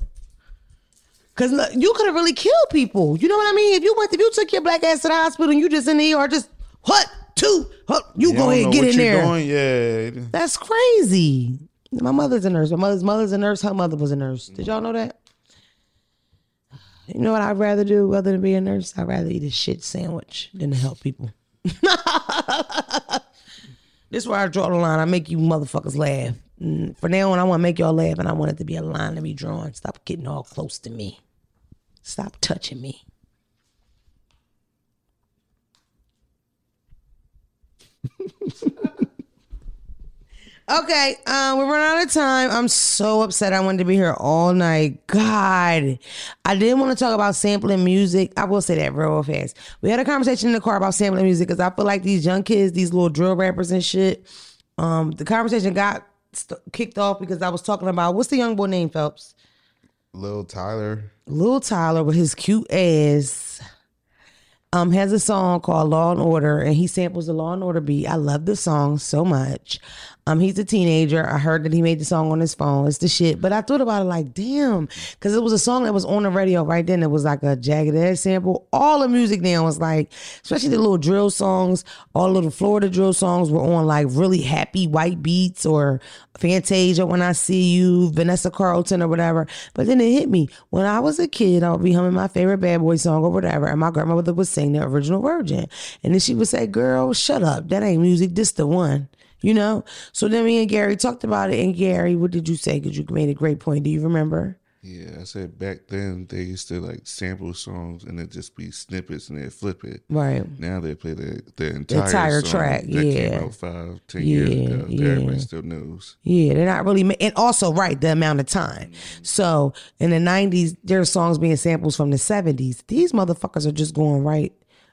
Cause you could have really killed people. You know what I mean? If you went, if you took your black ass to the hospital and you just in the ER, just what two, what, you, You go ahead and get what in there. Doing. Yeah. That's crazy. My mother's a nurse. My mother's mother's a nurse. Her mother was a nurse. Did y'all know that? You know what I'd rather do other than be a nurse? I'd rather eat a shit sandwich than to help people. <laughs> this is where I draw the line. I make you motherfuckers laugh. Mm, For now on, I want to make y'all laugh, and I want it to be a line to be drawn. Stop getting all close to me. Stop touching me. <laughs> Okay, um, we're running out of time. I'm so upset. I wanted to be here all night. God, I didn't want to talk about sampling music. I will say that real fast. We had a conversation in the car about sampling music because I feel like these young kids, these little drill rappers and shit. Um, the conversation got st- kicked off because I was talking about what's the young boy name Phelps. Lil Tyler. Lil Tyler with his cute ass um has a song called Law and Order and he samples the Law and Order beat. I love the song so much. Um he's a teenager. I heard that he made the song on his phone. It's the shit. But I thought about it like, damn, because it was a song that was on the radio right then. It was like a jagged edge sample. All the music now was like, especially the little drill songs, all the little Florida drill songs were on like really happy white beats or Fantasia when I see you, Vanessa Carlton or whatever. But then it hit me. When I was a kid, I would be humming my favorite bad boy song or whatever, and my grandmother would the original version. And then she would say, Girl, shut up. That ain't music. This the one. You know? So then me and Gary talked about it. And Gary, what did you say? Because you made a great point. Do you remember? Yeah, I said back then they used to like sample songs and it just be snippets and they flip it. Right. Now they play the the entire, entire track, yeah. came out five, ten years ago. yeah. Everybody still knows. Yeah, they're not really, ma- and also right the amount of time. Mm-hmm. So in the '90s, there are songs being samples from the '70s. These motherfuckers are just going right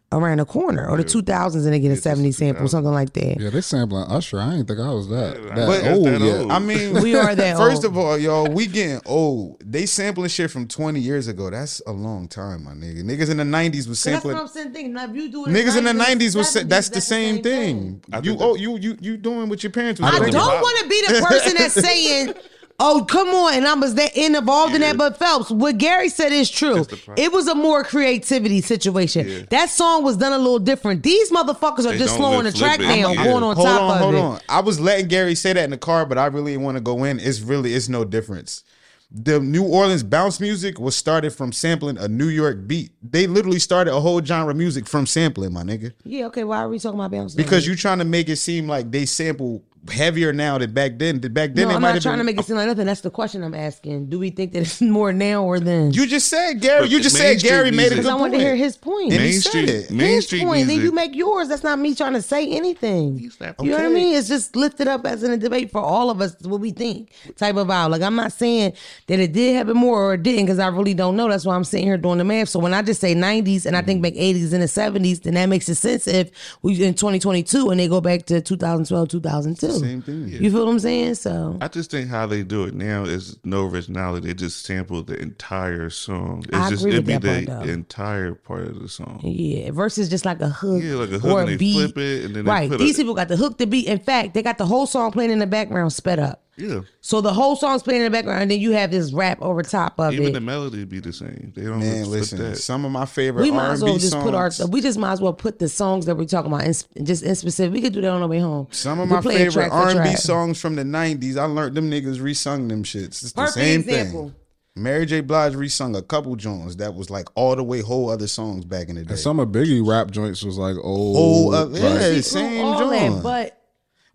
around the corner, or the 2000s, and they get a seventy sample, something like that. Yeah, they sampling Usher. I didn't think I was that that But- old that yet. old. I mean, We are that <laughs> First old. of all, y'all, we getting old. They sampling shit from 20 years ago. That's a long time, my nigga. Niggas in the 90s was So that's sampling. what I'm saying. Thinking, now, if you do it Niggas in the 90s, 90s was sa- 70s, that's the same thing. I You oh you you you doing what your parents was I don't want to be the person that's <laughs> saying, "Oh, come on," and I was that involved in that. But Phelps, what Gary said is true. That's the problem. It was a more creativity situation. Yeah. That song was done a little different. These motherfuckers are They just slowing the track down, Yeah. going on hold top on, of hold it. on. I was letting Gary say that in the car, but I really want to go in. It's really it's no difference. The New Orleans bounce music was started from sampling a New York beat. They literally started a whole genre of music from sampling, my nigga. Yeah, okay. Why are we talking about bounce? Because you're trying to make it seem like they sample heavier now than back then. Did back then no, they I'm not trying been, to make it seem like nothing. That's the question I'm asking. Do we think that it's <laughs> more now or then? You just said Gary. But You just said Gary made a music- good Because I point. want to hear his point. And he Main said Street, it. Main his Street point. Then you make yours. That's not me trying to say anything. You slapped know what I mean? It's just lifted up as in a debate for all of us what we think type of vibe. Like I'm not saying that it did happen more or it didn't because I really don't know. That's why I'm sitting here doing the math. So when I just say 90s and I think back 80s and the 70s, then that makes it sense if we in 2022 and they go back to 2012, 2002. Same thing. You feel what I'm saying? So I just think how they do it now is no originality. They just sample the entire song. It's I just agree it'd with be that the though. entire part of the song. Yeah, versus just like a hook, Yeah, like a hook or and a they beat. flip it and then they right, these a- people got the hook, the beat. In fact, they got the whole song playing in the background, sped up. Yeah. So the whole song's playing in the background, and then you have this rap over top of it. Even it. the melody be the same. They don't Man, flip listen. that. Some of my favorite we might R as and well B just put our. songs. We just might as well put the songs that we're talking about in, just in specific. We could do that on the way home. Some of We my favorite R and B songs from the '90s. I learned them niggas resung them shits. It's the Perfect same example. thing. Mary J. Blige resung a couple joints that was like all the way whole other songs back in the day. And some of Biggie rap joints was like old. Whole uh, like- yeah, See, same joint. but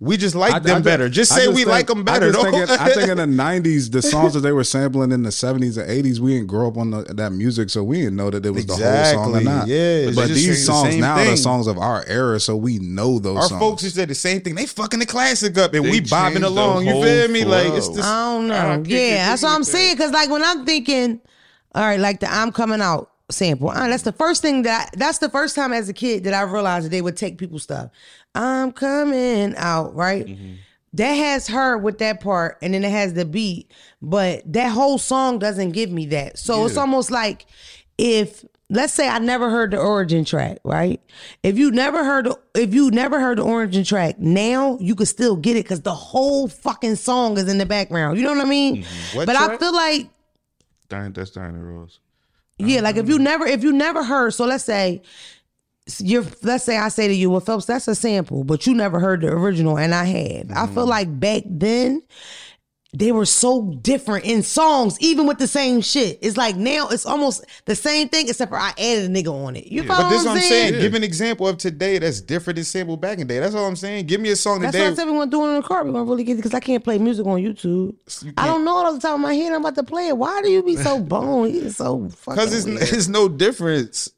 We just like I- them I better. Just say we think- like them better. just though. think in- I think in the <laughs> '90s, the songs that they were sampling in the '70s and '80s, we didn't grow up on the, that music, so we didn't know that it was the whole song or not. yeah. but But these saying the songs same now are thing. songs of our era, so we know those Our songs. folks just said the same thing. They fucking the classic up and They we bobbing along. You feel me? Like it's just I don't know. I don't yeah, that's what I'm saying. Because like when I'm thinking, all right, like the "I'm Coming Out" sample, uh, that's the first thing that I, that's the first time as a kid that I realized that they would take people's stuff. I'm coming out, right? Mm-hmm. That has her with that part, and then it has the beat, but that whole song doesn't give me that. So it's almost like if let's say I never heard the origin track, right? If you never heard the, if you never heard the origin track, now you could still get it because the whole fucking song is in the background. You know what I mean? What but I feel like that's Diana Ross. yeah, like if you never if you never heard, so let's say you're let's say I say to you, well, Phelps, that's a sample, but you never heard the original, and I had. I feel mm-hmm. like back then they were so different in songs, even with the same shit. It's like now it's almost the same thing, except for I added a nigga on it. You follow But this is what I'm saying. Yeah. Give an example of today that's different than sample back in the day. That's all I'm saying. Give me a song That's today. what I said we want to do in the car. We want to really get it because I can't play music on YouTube. I don't know it off the top of my head. I'm about to play it. Why do you be so <laughs> bone? So fucking. Because it's, it's no difference.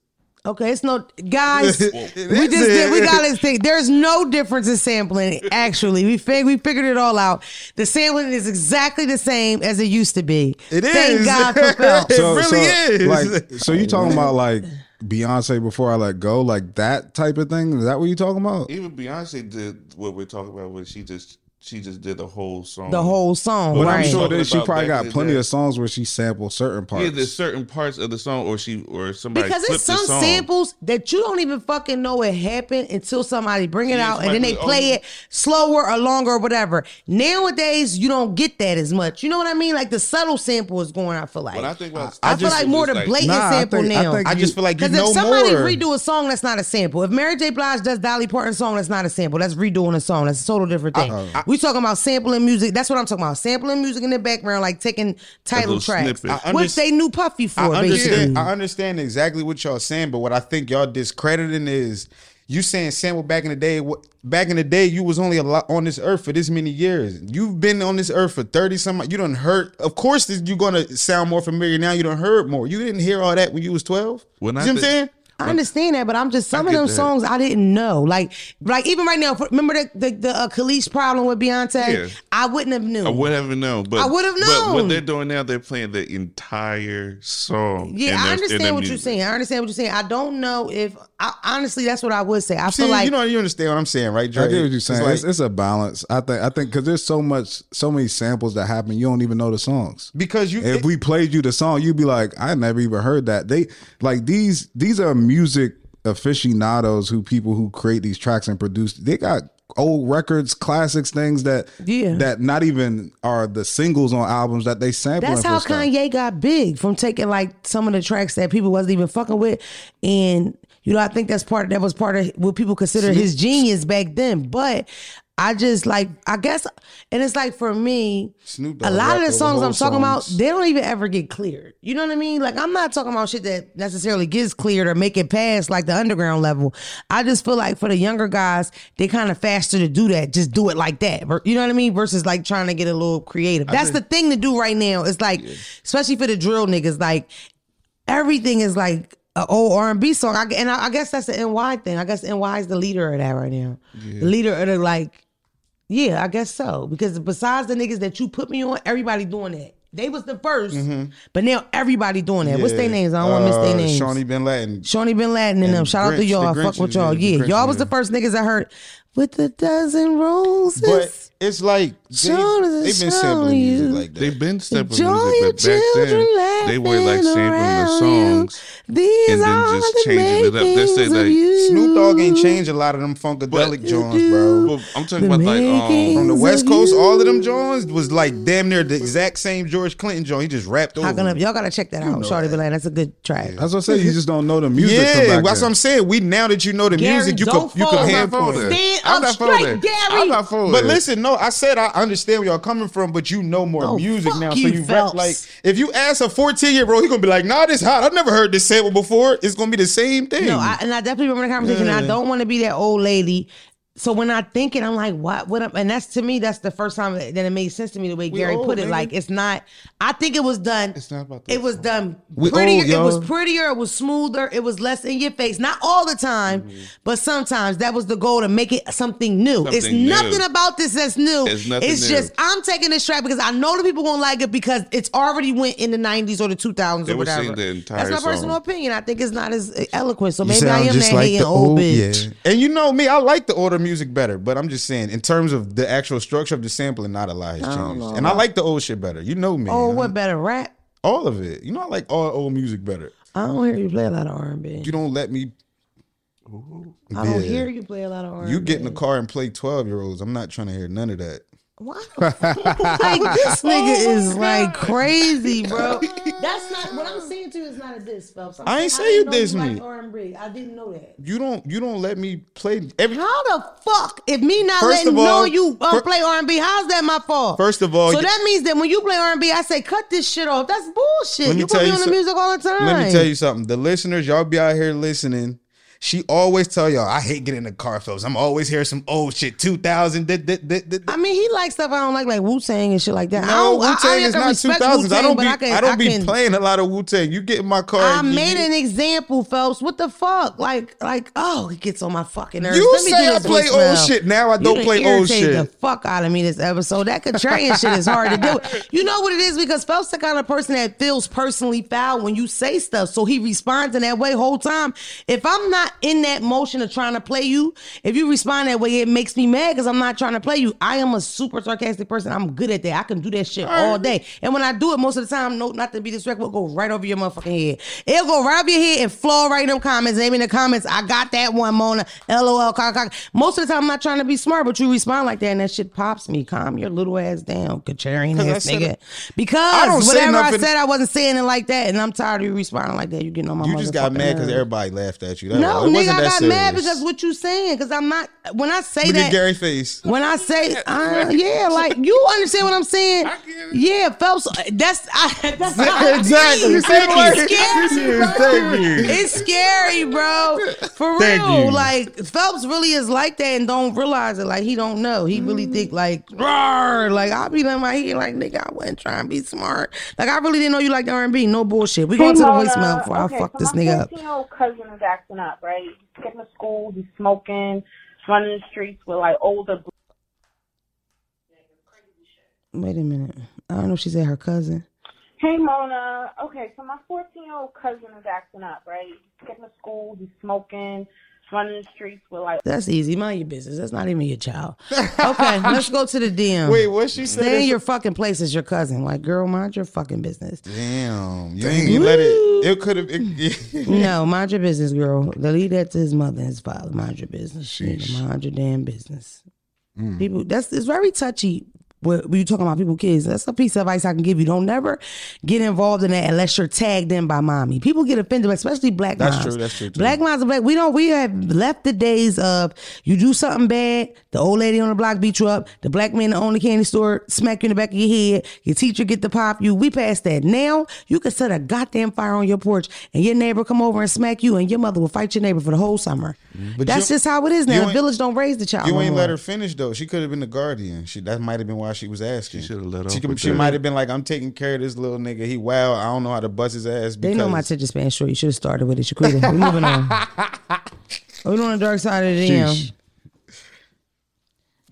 Okay, it's no guys. <laughs> we just did, we got this thing. There's no difference in sampling. Actually, we fig- we figured it all out. The sampling is exactly the same as it used to be. It Thank is. God for Phelps. <laughs> It really is. Like, so you talking about like Beyonce before I let go, like that type of thing? Is that what you talking about? Even Beyonce did what we're talking about, where she just she just did the whole song. the whole song, But right? I'm sure that she probably got plenty day. of songs where she sampled certain parts. Yeah, there's certain parts of the song, or she or somebody because it's some the song. samples that you don't even fucking know it happened until somebody bring it Yeah, out and then they somebody- play oh, it slower or longer or whatever. Nowadays, you don't get that as much. You know what I mean? Like the subtle sample is going. I feel like. When I think about, I, feel just- like more the like- blatant Nah, I sample think- I now. think I just feel like Because if somebody more. redo a song, that's not a sample. If Mary J. Blige does Dolly Parton song, that's not a sample. That's redoing a song. That's a total different thing. We talking about sampling music. That's what I'm talking about. Sampling music in the background, like taking title tracks, snippet. I they knew Puffy for. I basically. understand. I understand exactly what y'all saying, but what I think y'all discrediting is you saying sample back in the day. what- Back in the day, you was only a lot on this earth for this many years. You've been on this earth for thirty some. You don't hurt. Of course, you're gonna sound more familiar now. You don't heard more. You didn't hear all that when you was twelve. When you I know what I'm saying? I understand that, but I'm just some I of them that. songs I didn't know. Like, like even right now, remember the the, the uh, Kelis problem with Beyonce? Yeah. I wouldn't have knew. I would have known, but I would have But known. what they're doing now, they're playing the entire song. yeah, I understand their what you're saying. I understand what you're saying. I don't know if I, honestly that's what I would say. I See, feel like you know, you understand what I'm saying, right? Dre? I get what you're It's saying. like- It's, it's a balance. I think. I think because there's so much, so many samples that happen. You don't even know the songs. because you. If we played you the song, you'd be like, I never even heard that. They like these. These are music aficionados who people who create these tracks and produce. They got old records, classics, things that Yeah. that not even are the singles on albums that they sample. That's how Kanye got big from taking like some of the tracks that people wasn't even fucking with, and you know I think that's part that was part of what people consider his genius back then. But I just like I guess, and it's like for me, Snoop a lot of the songs I'm talking about, they don't even ever get cleared. You know what I mean? Like I'm not talking about shit that necessarily gets cleared or make it past like the underground level. I just feel like for the younger guys, they kind of faster to do that. Just do it like that. You know what I mean? Versus like trying to get a little creative. That's the thing to do right now. It's like, especially for the drill niggas, like everything is like an old R and B song. I, and I, I guess that's the NY thing. I guess NY is the leader of that right now. The leader of the like yeah, I guess so. Because besides the niggas that you put me on, everybody doing that. They was the 1st but now everybody doing that. What's their names? I don't want to miss their Uh, names. Shawny Binladen. Shawnee Bin Laden and, And them. Shout out to y'all. the I fuck with y'all. yeah, Yeah, the Grinch y'all was is- the first niggas I heard with a dozen roses. But it's like they, Shawn is they've been showing sampling music like that. They've been stepping Join music, but back then they were like laughing sampling the songs. you. Songs These and then just the changing it up. They say makings like- you. Snoop Dogg ain't changed a lot of them funkadelic joints, bro. Well, I'm talking The about like um, From the West Coast, you. all of them joints was like damn near the exact same George Clinton joint. He just rapped over. How can I, them. y'all gotta check that out. Shawty Bin Laden. That's a good track. That's what I say. You just don't know the music. Yeah, back that's what. I'm saying. We now that you know the Gary, music, you don't could you fall could in hand that point for it. that. Stand I'm up not for straight, that. Gary. I'm not for But listen, no, I said I understand where y'all coming from, but you know more music now. so you rap like if you ask a 14 year old, he gonna be like, "Nah, this hot. I've never heard this sample before." It's gonna be the same thing. No, I, and I definitely remember the conversation. I don't want to be that old lady. So when I think it, I'm like, what? What? am- And that's to me, that's the first time that it made sense to me the way Gary old, put it. nigga. Like it's not. I think it was done. It's not about It was done We prettier. old, it was prettier. It was smoother. It was less in your face. Not all the time, mm-hmm. but sometimes that was the goal to make it something new. it's new. nothing about this that's new. It's nothing It's new. just I'm taking this track because I know the people gonna like it because it's already went in the 90s or the 2000s They or whatever. saying the entire That's my song. personal opinion. I think it's not as eloquent. So You maybe I am just that like hating old old, bitch. yeah. And you know me, I like the older music better, but I'm just saying, in terms of the actual structure of the sampling, not a lot has changed. know. And I like the old shit better. You know me. Oh, what better rap? All of it. You know, I like all old music better. I don't hear you play a lot of R and B. You don't let me. I don't Yeah. hear you play a lot of R. You get in the car and play 12 year olds. I'm not trying to hear none of that. Why? the fuck? like this nigga is like crazy, bro. That's not what I'm saying to you. Is not a diss, Phelps. I'm I ain't saying say you didn't diss me. R&B. I didn't know that. You don't. You don't let me play every. How the fuck? If me not First letting all, know you um, fir- play R&B, how's that my fault? First of all, so that means that when you play R&B, I say cut this shit off. That's bullshit. Let me You put me you on the music all the time. Let me tell you something. The listeners, y'all be out here listening. She always tell y'all, I hate getting in the car, folks. I'm always hearing some old shit, 2000. dit, dit, dit, dit. I mean, he likes stuff I don't like, like Wu Tang and shit like that. I No, Wu Tang is not respect 2000s. I don't be. I I, don't I be can- playing a lot of Wu Tang. You get in my car. I and you- made an example, Phelps. What the fuck? Like, like, oh, he gets on my fucking nerves. You Let me say I play old shit. Now I don't play old shit. The fuck out of me this episode. That contrarian shit is hard to do. <laughs> You know what it is because Phelps the kind of person that feels personally foul when you say stuff, so he responds in that way whole time. If I'm not in that motion of trying to play you, if you respond that way, it makes me mad because I'm not trying to play you. I am a super sarcastic person. I'm good at that. I can do that shit all day. And when I do it, most of the time, no, not to be disrespectful, it'll go right over your motherfucking head. It'll go right over your head and flow right in them comments. Maybe in the comments, I got that one, Mona. LOL, cock, cock. Most of the time, I'm not trying to be smart, but you respond like that, and that shit pops me. Calm your little ass down, I ass nigga. Because I whatever I said, I wasn't saying it like that, and I'm tired of you responding like that. You getting on my You just got mad because everybody laughed at you. That No, was, it nigga, I got serious. mad because what you saying. Because I'm not. When I say Look that, at Gary face. when I say, <laughs> uh, yeah, like you understand what I'm saying? Yeah, Phelps. That's I, <laughs> that's how <laughs> I Exactly. feel. Thank It's scary, bro. Thank you. It's scary, bro. For Thank real. you. Like Phelps really is like that and don't realize it. Like he don't know. He really think like, "Rawr." like I'll be in my head like, nigga, I wasn't trying to be smart. Like I really didn't know you like R&B. No bullshit. We going to the voicemail before okay, I fuck so this my nigga up. 14 old cousin is acting up, right? He's getting to school, he's smoking, running the streets with like older. Wait a minute. I don't know if she said her cousin. Hey Mona. Okay, so my 14 year old cousin is acting up, right? He's getting to school, he's smoking, running the streets with like. That's easy. Mind your business. That's not even your child. Okay, <laughs> let's go to the DM. Wait, what she said? Stay in your fucking place as your cousin. Like, girl, mind your fucking business. Damn. You ain't you let it. It could have. It, <laughs> No, mind your business, girl. They leave that to his mother and his father. Mind your business. Sheesh. Mind your damn business. Mm. People, that's it's very touchy what you talking about people kids. That's a piece of advice I can give you. Don't never get involved in that unless you're tagged in by mommy. People get offended, especially black That's moms. true, that's true, too. Black moms are black. We don't. We have left the days of you do something bad, the old lady on the block beat you up, the black man that own the candy store smack you in the back of your head, your teacher get to pop you. We passed that. Now you can set a goddamn fire on your porch and your neighbor come over and smack you, and your mother will fight your neighbor for the whole summer. Mm-hmm. But That's just how it is now. The village don't raise the child. You ain't let her finish though. She could have been the guardian. She that might have been why she was asking. She shoulda let She, off could- with she might have been like, "I'm taking care of this little nigga. He wild. I don't know how to bust his ass." Because They know my attention span short. You should have started with it. Shaquita. We're moving on. <laughs> We're on the dark side of the DM.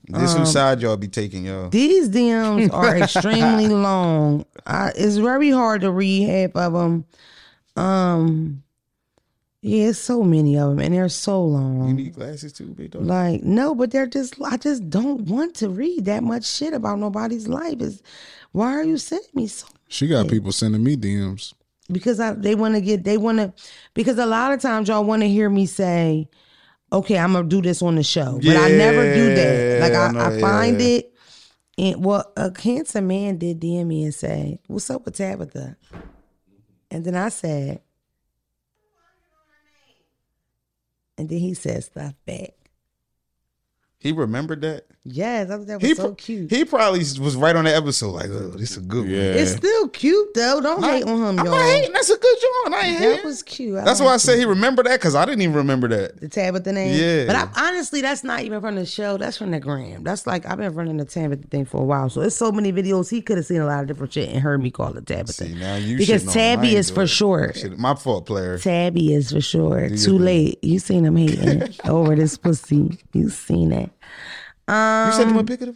This Um, whose side y'all be taking, y'all. These DMs <laughs> are extremely long. I, it's very hard to read half of them. Um, yeah, it's so many of them, and they're so long. You need glasses too, big dog. Like no, but they're just. I just don't want to read that much shit about nobody's life. Is why are you sending me so She got people sending me DMs. because I they want to get they want to because a lot of times y'all want to hear me say, okay, I'm gonna do this on the show, but I never do that. Like I, I know, I find yeah. it, and well, a handsome man did DM me and say, "What's up with Tabitha?" And then I said, and then he said stuff back. He remembered that. Yes, I thought that was He so cute. He probably was right on the episode. Like, oh, this is a good one. it's still cute though. Don't hate on him, I'm y'all. not hating. That's a good joint. I ain't That hating. was cute. That's why I liked said he remembered that because I didn't even remember that. The Tabitha name. Yeah. But I, honestly, that's not even from the show. That's from the gram. That's like I've been running the Tabitha thing for a while. So it's so many videos. He could have seen a lot of different shit and heard me call it Tabitha. See, now you because shitting on him. I Tabby is for it. short. Shit, my fault, player. Tabby is for sure. Too late. You seen him hating <laughs> over this pussy. You seen that. Um, you said you want to pick it up?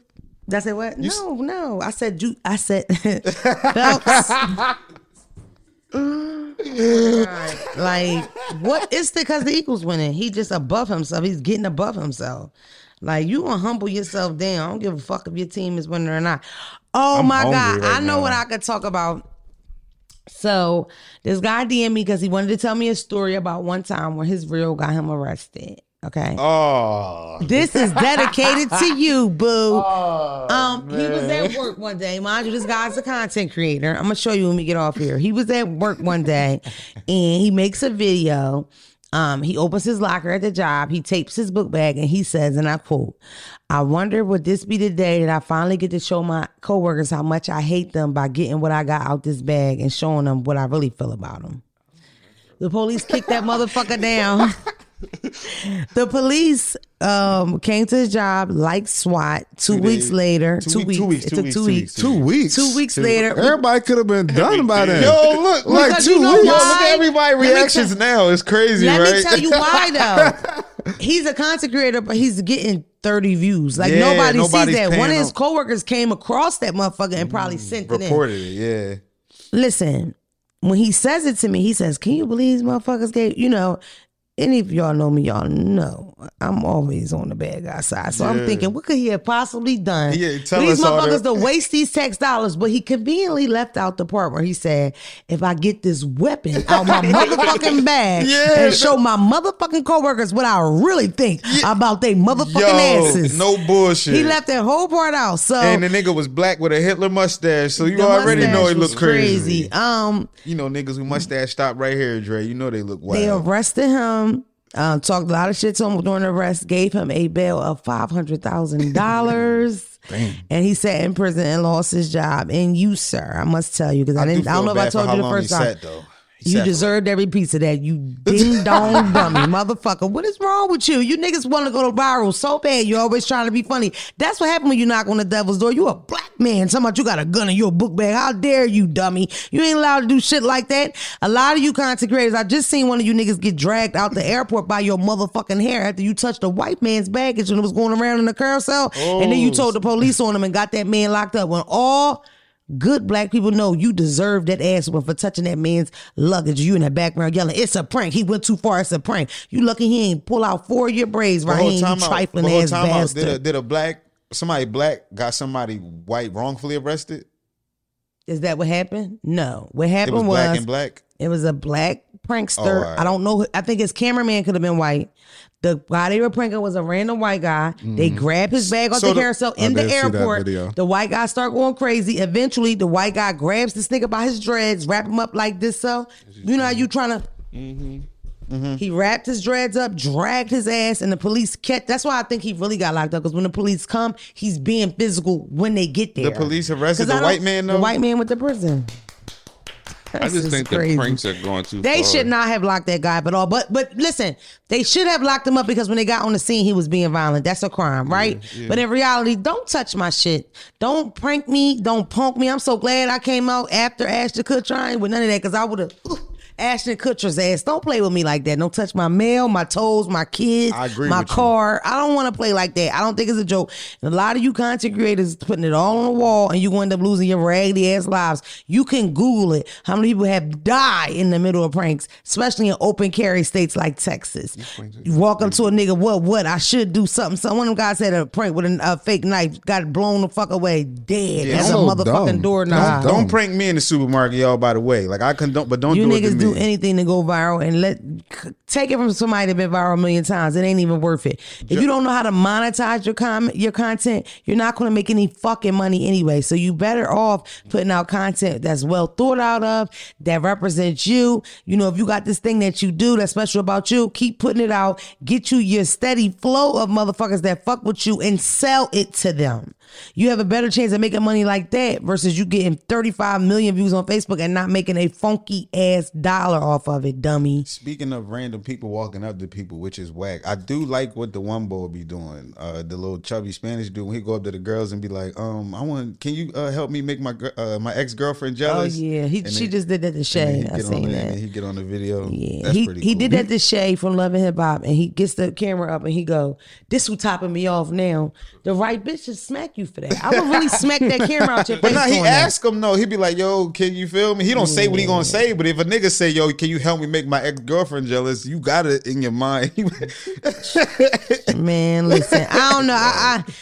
I said what? No, no. I said you. I said Phelps. <laughs> <laughs> like what? It's because the Eagles winning. He just above himself. He's getting above himself. Like you gonna humble yourself down. I don't give a fuck if your team is winning or not. Oh I'm my god! right I know now. what I could talk about. So this guy DM'd me because he wanted to tell me a story about one time where his real got him arrested. Okay. Oh, This is dedicated to you, boo. <laughs> um, he was at work one day. Mind you, this guy's a content creator. I'm gonna show you when we get off here. He was at work one day and he makes a video. Um, he opens his locker at the job, he tapes his book bag, and he says, and I quote, I wonder would this be the day that I finally get to show my coworkers how much I hate them by getting what I got out this bag and showing them what I really feel about them. The police kicked that motherfucker down. <laughs> the police um, came to his job like SWAT. Two, Two weeks days. later, Two two, week- weeks. two weeks, It two took weeks, two two weeks. Two weeks. Two weeks later. Everybody could have been done by then. Yo, look, like Because two you know weeks. Yo, look at everybody Let me reactions now. It's crazy, Let right? me tell you why <laughs> though. He's a content creator, but he's getting 30 views. Like Yeah, nobody sees that. One of his coworkers came across that motherfucker and probably sent it in. Reported it, yeah. Listen, when he says it to me, he says, Can you believe these motherfuckers gave you know, any of y'all know me, y'all know I'm always on the bad guy side. So I'm thinking, what could he have possibly done Yeah, tell these motherfuckers to waste these tax dollars? But he conveniently left out the part where he said, if I get this weapon out my <laughs> motherfucking bag Yeah. and show my motherfucking coworkers what I really think about they motherfucking Yo, asses. no bullshit. He left that whole part out. So and the nigga was black with a Hitler mustache, so you already know he looked crazy. Um, You know niggas who mustache stop right here, Dre. You know they look wild. They arrested him. Um, talked a lot of shit to him during the arrest. Gave him a bail of five hundred thousand dollars, <laughs> and he sat in prison and lost his job. And you, sir, I must tell you because I, do didn't. I don't know if I told you the first time. sat, You deserved every piece of that, you ding dong <laughs> dummy motherfucker. What is wrong with you? You niggas want to go to viral so bad. You're always trying to be funny. That's what happened when you knock on the devil's door. You a black man. About you got a gun in your book bag. How dare you, dummy? You ain't allowed to do shit like that. A lot of you content creators, I just seen one of you niggas get dragged out the airport by your motherfucking hair after you touched a white man's baggage and it was going around in the carousel. And then you oh. told the police on him and got that man locked up. When all Good black people know you deserve that ass for touching that man's luggage. You in the background yelling, "It's a prank." He went too far. It's a prank. You lucky he ain't pull out four of your braids right hold here. You time out. trifling ass bastard. Did a, did a black somebody black got somebody white wrongfully arrested? Is that what happened? No. What It happened was was, black and black. it was a black prankster. Oh, right. I don't know. I think his cameraman could have been white. The guy they were pranking was a random white guy. They mm-hmm. grabbed his bag off So the the- carousel in the did see that airport. The white guy start going crazy. Eventually, the white guy grabs this nigga by his dreads, wrap him up like this. So you know how you trying to. Mm-hmm. Mm-hmm. He wrapped his dreads up, dragged his ass, and the police kept. That's why I think he really got locked up. Because when the police come, he's being physical when they get there. The police arrested the white man, Though? The white man with the prison. I just think crazy. the pranks are going too They far. should not have locked that guy up at all. But but listen, they should have locked him up because when they got on the scene, he was being violent. That's a crime, right? But in reality, don't touch my shit. Don't prank me. Don't punk me. I'm so glad I came out after Ashton Kutcher. I ain't with none of that because I would have. Ashton Kutcher's ass. Don't play with me like that. Don't touch my mail, my toes, my kids, I agree my with you. car. I don't want to play like that. I don't think it's a joke. And a lot of you content creators putting it all on the wall and you going end up losing your raggedy ass lives. You can Google it. How many people have died in the middle of pranks, especially in open carry states like Texas? You walk up to a nigga, what, what? I should do something. So one of them guys had a prank with a, a fake knife, got blown the fuck away, dead. Yeah, That's a motherfucking dumb. doorknob. Dumb. Don't prank me in the supermarket, y'all. By the way, like I can don't, but don't You do it to niggas me. Do anything to go viral and let take it from somebody that been viral a million times. It ain't even worth it. If you don't know how to monetize your com- your content, you're not going to make any fucking money anyway. So you better off putting out content that's well thought out of that represents you. You know, if you got this thing that you do that's special about you, keep putting it out. Get you your steady flow of motherfuckers that fuck with you and sell it to them. You have a better chance of making money like that versus you getting 35 million views on Facebook and not making a funky ass dollar off of it, dummy. Speaking of random people walking up to people, which is whack. I do like what the one boy be doing. Uh, the little chubby Spanish dude when he go up to the girls and be like, "Um, I want. Can you uh, help me make my uh, my ex girlfriend jealous?" Oh yeah, he she then- just did that to Shay. I seen the- that. And he get on the video. Yeah, That's he he cool. did that to Shay from Love and Hip Hop, and he gets the camera up and he go, "This who topping me off now." The right bitch should smack you for that. I would really smack that camera out your <laughs> But face. now he ask him though. He'd be like, "Yo, can you feel me?" He don't say what he gonna say, but if a nigga say, "Yo, can you help me make my ex girlfriend jealous?" You got it in your mind. <laughs> Man, listen, I don't know. I, I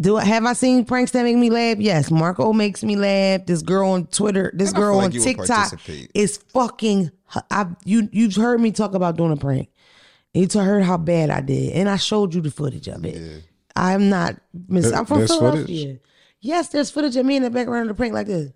do. I, have I seen pranks that make me laugh? Yes, Marco makes me laugh. This girl on Twitter, this And girl like on TikTok is fucking. I you you've heard me talk about doing a prank. You heard how bad I did, and I showed you the footage of it. I'm not. Miss, I'm from Philadelphia. footage? Yes, there's footage of me in the background of the prank like this,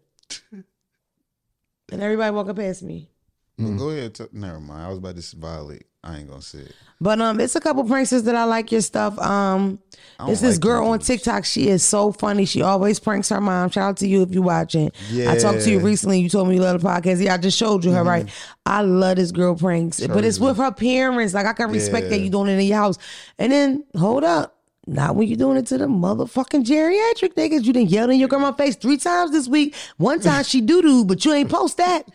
and everybody walking past me. But go ahead. T- Never mind. I was about to violate. I ain't gonna say it. But um, it's a couple pranksters that I like your stuff. Um, it's this like girl on. TikTok. She is so funny. She always pranks her mom. Shout out to you if you watching. I talked to you recently. You told me you love the podcast. Yeah, I just showed you her. Mm-hmm. Right. I love this girl pranks, but it's with her parents. Like I can respect that you doing it in your house. And then hold up. Not when you're doing it to the motherfucking geriatric niggas. You didn't yell in your grandma's face three times this week. One time she doo doo, but you ain't post that.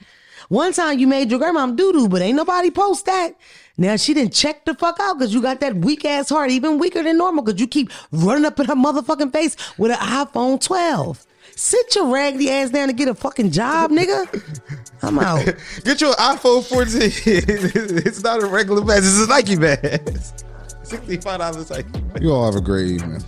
One time you made your grandma doo doo, but ain't nobody post that. Now she didn't check the fuck out because you got that weak ass heart, even weaker than normal, because you keep running up in her motherfucking face with an iPhone 12. Sit your raggedy ass down and get a fucking job, nigga. I'm out. <laughs> Get your iPhone 14. <laughs> it's not a regular mask. It's a Nike mask. <laughs> Sixty-five dollars Nike. You all have a great evening.